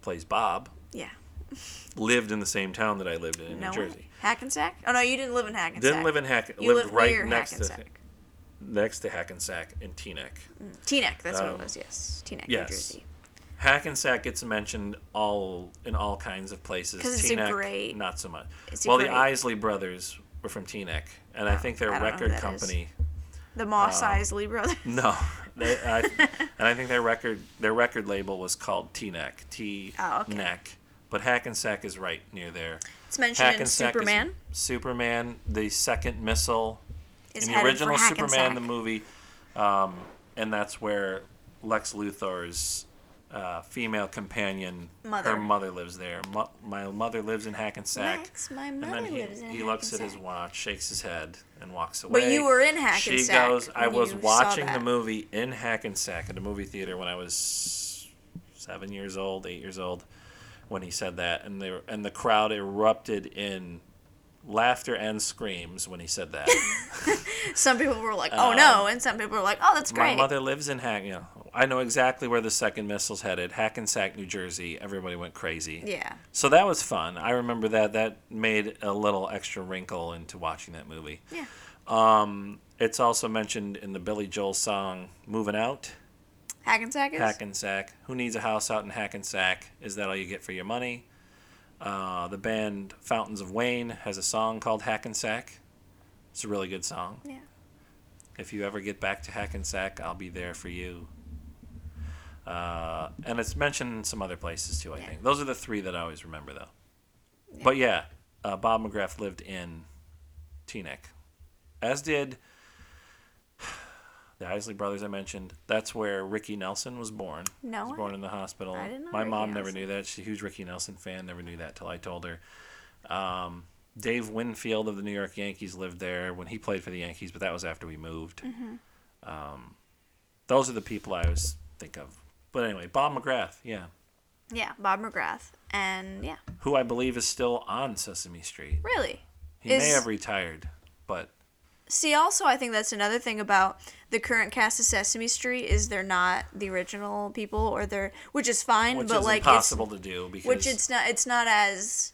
plays Bob, Yeah. lived in the same town that I lived in in no New way. Jersey. Hackensack? Oh no, you didn't live in Hackensack. Didn't live in Hack. You lived lived right next Hackensack. to next to Hackensack in Teaneck. Teaneck, that's what Um, it was. Yes, Teaneck, yes. New Jersey. Hackensack gets mentioned all in all kinds of places. 'Cause it's a great- not so much. well, great- the Isley brothers were from Teaneck, and I think their I don't know who record that is. company. The Moss Um, Isley brothers. (laughs) No, they, (laughs) I, and I think their record their record label was called T Neck T Oh, okay. But Hackensack is right near there. It's mentioned in Superman. Superman, the second missile Is in the original Superman, the movie, um, and that's where Lex Luthor's uh, female companion, Mother. her mother lives there. Mo- my mother lives in Hackensack. Lex, my and mother then he, lives in he looks at his watch, shakes his head, and walks away. But you were in Hackensack. She goes, I was watching the movie in Hackensack at a movie theater when I was seven years old, eight years old, when he said that, and they were, and the crowd erupted in laughter and screams when he said that. (laughs) Some people were like, "Oh no," and some people were like, "Oh, that's Um, My great." mother lives in Hack. You know, I know exactly where the second missile's headed. Hackensack, New Jersey. Everybody went crazy. yeah. So that was fun. I remember that. That made a little extra wrinkle into watching that movie. Yeah. Um, it's also mentioned in the Billy Joel song "Moving Out." Hackensack is. Hackensack. Who needs a house out in Hackensack? Is that all you get for your money? Uh, the band Fountains of Wayne has a song called Hackensack. It's a really good song. Yeah. If you ever get back to Hackensack, I'll be there for you. Uh, and it's mentioned in some other places too, I think. Those are the three that I always remember, though. But yeah, uh, Bob McGrath lived in Teaneck, as did the Isley brothers I mentioned. That's where Ricky Nelson was born. No He was way. born in the hospital. I didn't know My Ricky mom never Nelson. knew that. She's a huge Ricky Nelson fan. Never knew that till I told her. Um, Dave Winfield of the New York Yankees lived there when he played for the Yankees, but that was after we moved. Mm-hmm. Um, those are the people I always think of. But anyway, Bob McGrath, yeah, Yeah, Bob McGrath, and yeah, who I believe is still on Sesame Street. really. He may have retired, but See, also, I think that's another thing about the current cast of Sesame Street is they're not the original people, or they're which is fine, which but is like impossible to do because which it's not it's not as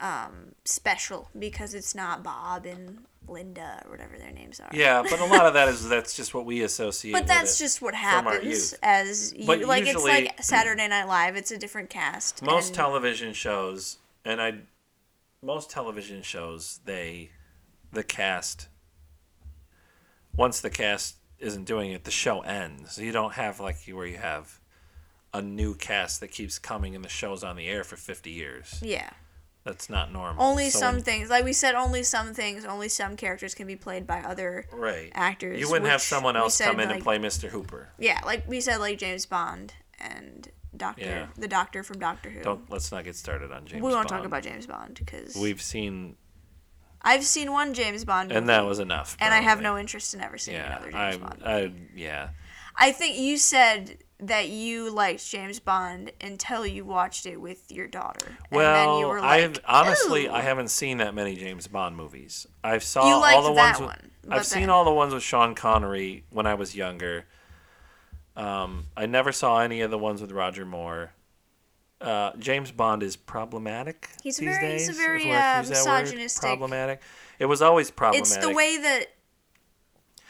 um special because it's not Bob and Linda or whatever their names are. yeah, but a lot of that is (laughs) that's just what we associate. But that's just what happens as you But like it's usually- like Saturday Night Live, it's a different cast. most and- television shows and i most television shows they the cast once the cast isn't doing it the show ends you don't have like where you have a new cast that keeps coming and the show's on the air for 50 years Yeah. That's not normal Only So some when- things, like we said, only some things, only some characters can be played by other right actors. you wouldn't have someone else come in like- and play mr hooper Yeah, like we said, like James Bond and Doctor, Yeah. the Doctor from Doctor Who. don't let's not get started on james we won't Bond. talk about James Bond because we've seen I've seen one James Bond movie, and that was enough and I have no interest in ever seeing yeah another James I, Bond. I yeah I think you said that you liked James Bond until you watched it with your daughter, and Well, then you were like, I've honestly "Ooh." I haven't seen that many James Bond movies. I've saw all the that ones. with, but I've seen all the ones with Sean Connery when I was younger. Um, I never saw any of the ones with Roger Moore. Uh, James Bond is problematic. He's these very- days, he's a very, we have to uh, word. misogynistic. Problematic. It was always problematic. It's the way that,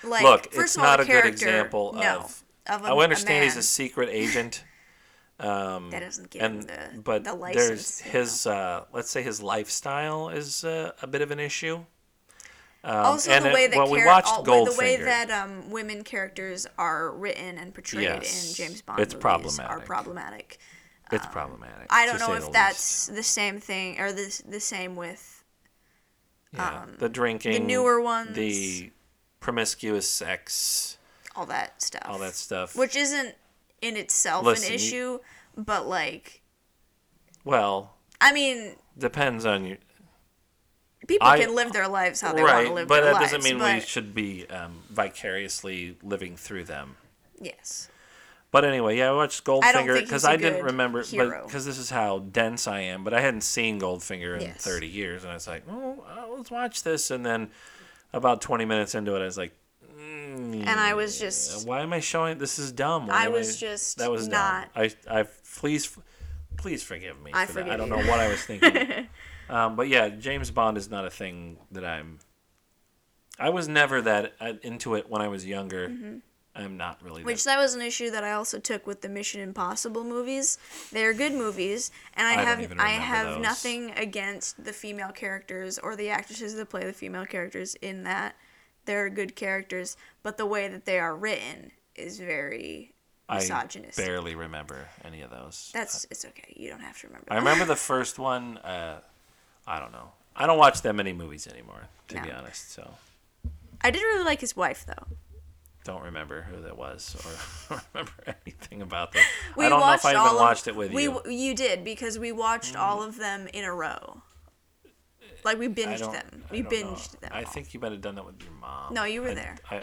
like, Look, first it's of all, not a good character, example no, of- of a, I understand a he's a secret agent. (laughs) Um, That doesn't give and him the, but the there's license. you his uh, let's say his lifestyle is uh, a bit of an issue. Um, also, and the it- way that well, we all- the way that um, women characters are written and portrayed Yes, in James Bond it's movies are problematic. problematic. it's problematic. I don't know if that's the same thing or the the same with. Yeah, um, the drinking, the newer ones. the promiscuous sex, all that stuff. all that stuff. which isn't in itself Listen, an issue, but like, well, I mean, depends on you. people I- can live their lives how they want Right, to live their lives. but their that lives. doesn't mean but we should be um, vicariously living through them. yes, But anyway, yeah, I watched I don't Goldfinger think because he's a I didn't good remember, hero. because this is how dense I am. But I hadn't seen Goldfinger in Yes. 30 years, and I was like, oh, uh, let's watch this. And then about 20 minutes into it, I was like, mm, and I was just why am I showing? This is dumb. Why I was just that was not- dumb. I, I please, please forgive me. I for that. I don't know what I was thinking. (laughs) um, but yeah, James Bond is not a thing that I'm. I was never that uh, into it when I was younger. I'm not really. Which that, that was an issue that I also took with the Mission Impossible movies. They're good movies, and I, I have I have those. nothing against the female characters or the actresses that play the female characters in that. They're good characters, but the way that they are written is very misogynist. I barely remember any of those. That's it's okay. You don't have to remember. I remember the first one. Uh, I don't know. I don't watch that many movies anymore, to be honest. So I did really like his wife though. Don't remember who that was or (laughs) remember (laughs) anything about that. We I don't know if I even of- watched it with we, you. Mm. You did because we watched all of them in a row. Like we binged them. We don't know. binged them. I all. think you might have done that with your mom. No, you were I- there. I,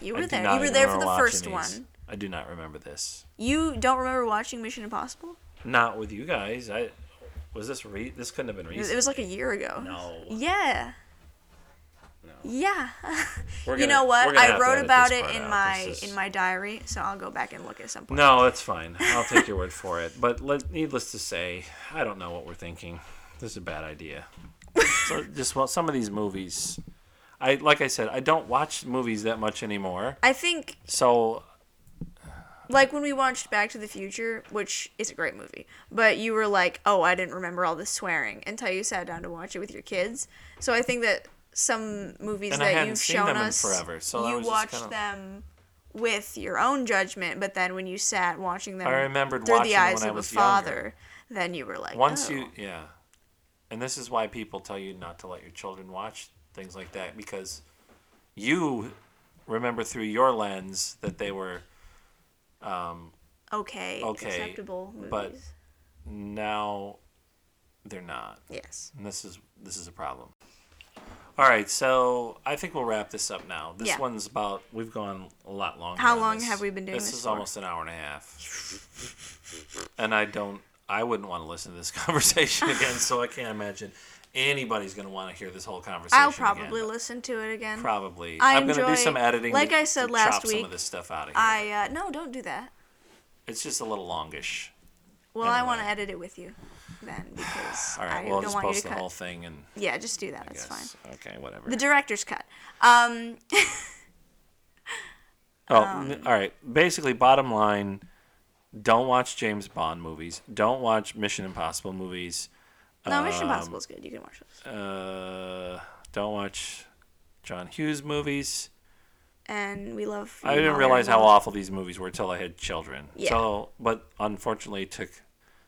you were do there. You were there for the first these. one. I do not remember this. You don't remember watching Mission Impossible? Not with you guys. I was this re- this couldn't have been recent. it was like a year ago. No. Yeah. Yeah. We're you know what? I wrote about it in out. my is- in my diary, so I'll go back and look at some point. No, that's fine. I'll take your word for it. But let, needless to say, I don't know what we're thinking. This is a bad idea. (laughs) so just well, some of these movies, I like I said, I don't watch movies that much anymore. I think So like when we watched Back to the Future, which is a great movie, but you were like, "Oh, I didn't remember all the swearing" until you sat down to watch it with your kids. So I think that some movies And that you've shown us, forever, so you watched kinda- them with your own judgment, but then when you sat watching them I remembered through watching the eyes when I of a was younger. father, then you were like, once oh. you, yeah, and this is why people tell you not to let your children watch things like that because you remember through your lens that they were um, okay, Okay, acceptable movies. but- now they're not. yes, And this is this is a problem. All right, so I think we'll wrap this up now. This Yeah. one's about we've gone a lot longer. How on long this. have we been doing this? this is for? almost an hour and a half. and I don't I wouldn't want to listen to this (laughs) conversation again, so I can't imagine anybody's going to want to hear this whole conversation. I'll probably again. listen to it again. Probably. I am going to do enjoy- some editing. like to- I said to last chop some week, of this stuff out of here. I uh, no, don't do that. it's just a little longish. Well, I want to edit it with you then because (sighs) All right, I well, don't just want you post to the cut. whole thing and Yeah, just do that. I That's fine. Okay, whatever. The director's cut. Um, (laughs) Oh, n- all right. Basically, bottom line: don't watch James Bond movies. Don't watch Mission Impossible movies. no, Mission Um, Impossible is good. You can watch those. Uh, don't watch John Hughes movies. And we love. I you, didn't realize how awful these movies were until I had children. Yeah. So, but unfortunately, it took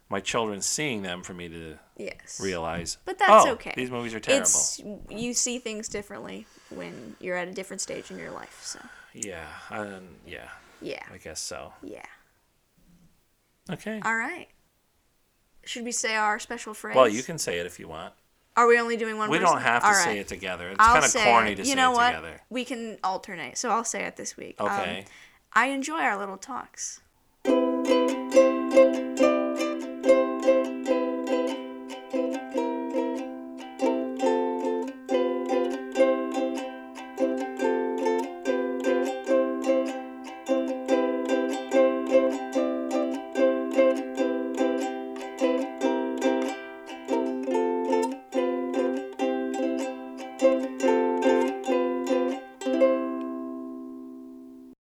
my children seeing them for me to Yes. realize. But that's oh, okay. These movies are terrible. It's you see things differently when you're at a different stage in your life. So Yeah. Um, yeah. yeah, I guess so. yeah. Okay. All right. Should we say our special phrase? Well, you can say it if you want. Are we only doing one? We person? don't have to All say right. it together. It's kind of corny it. to you say know it what? together. We can alternate, so I'll say it this week. Um, Okay. I enjoy our little talks.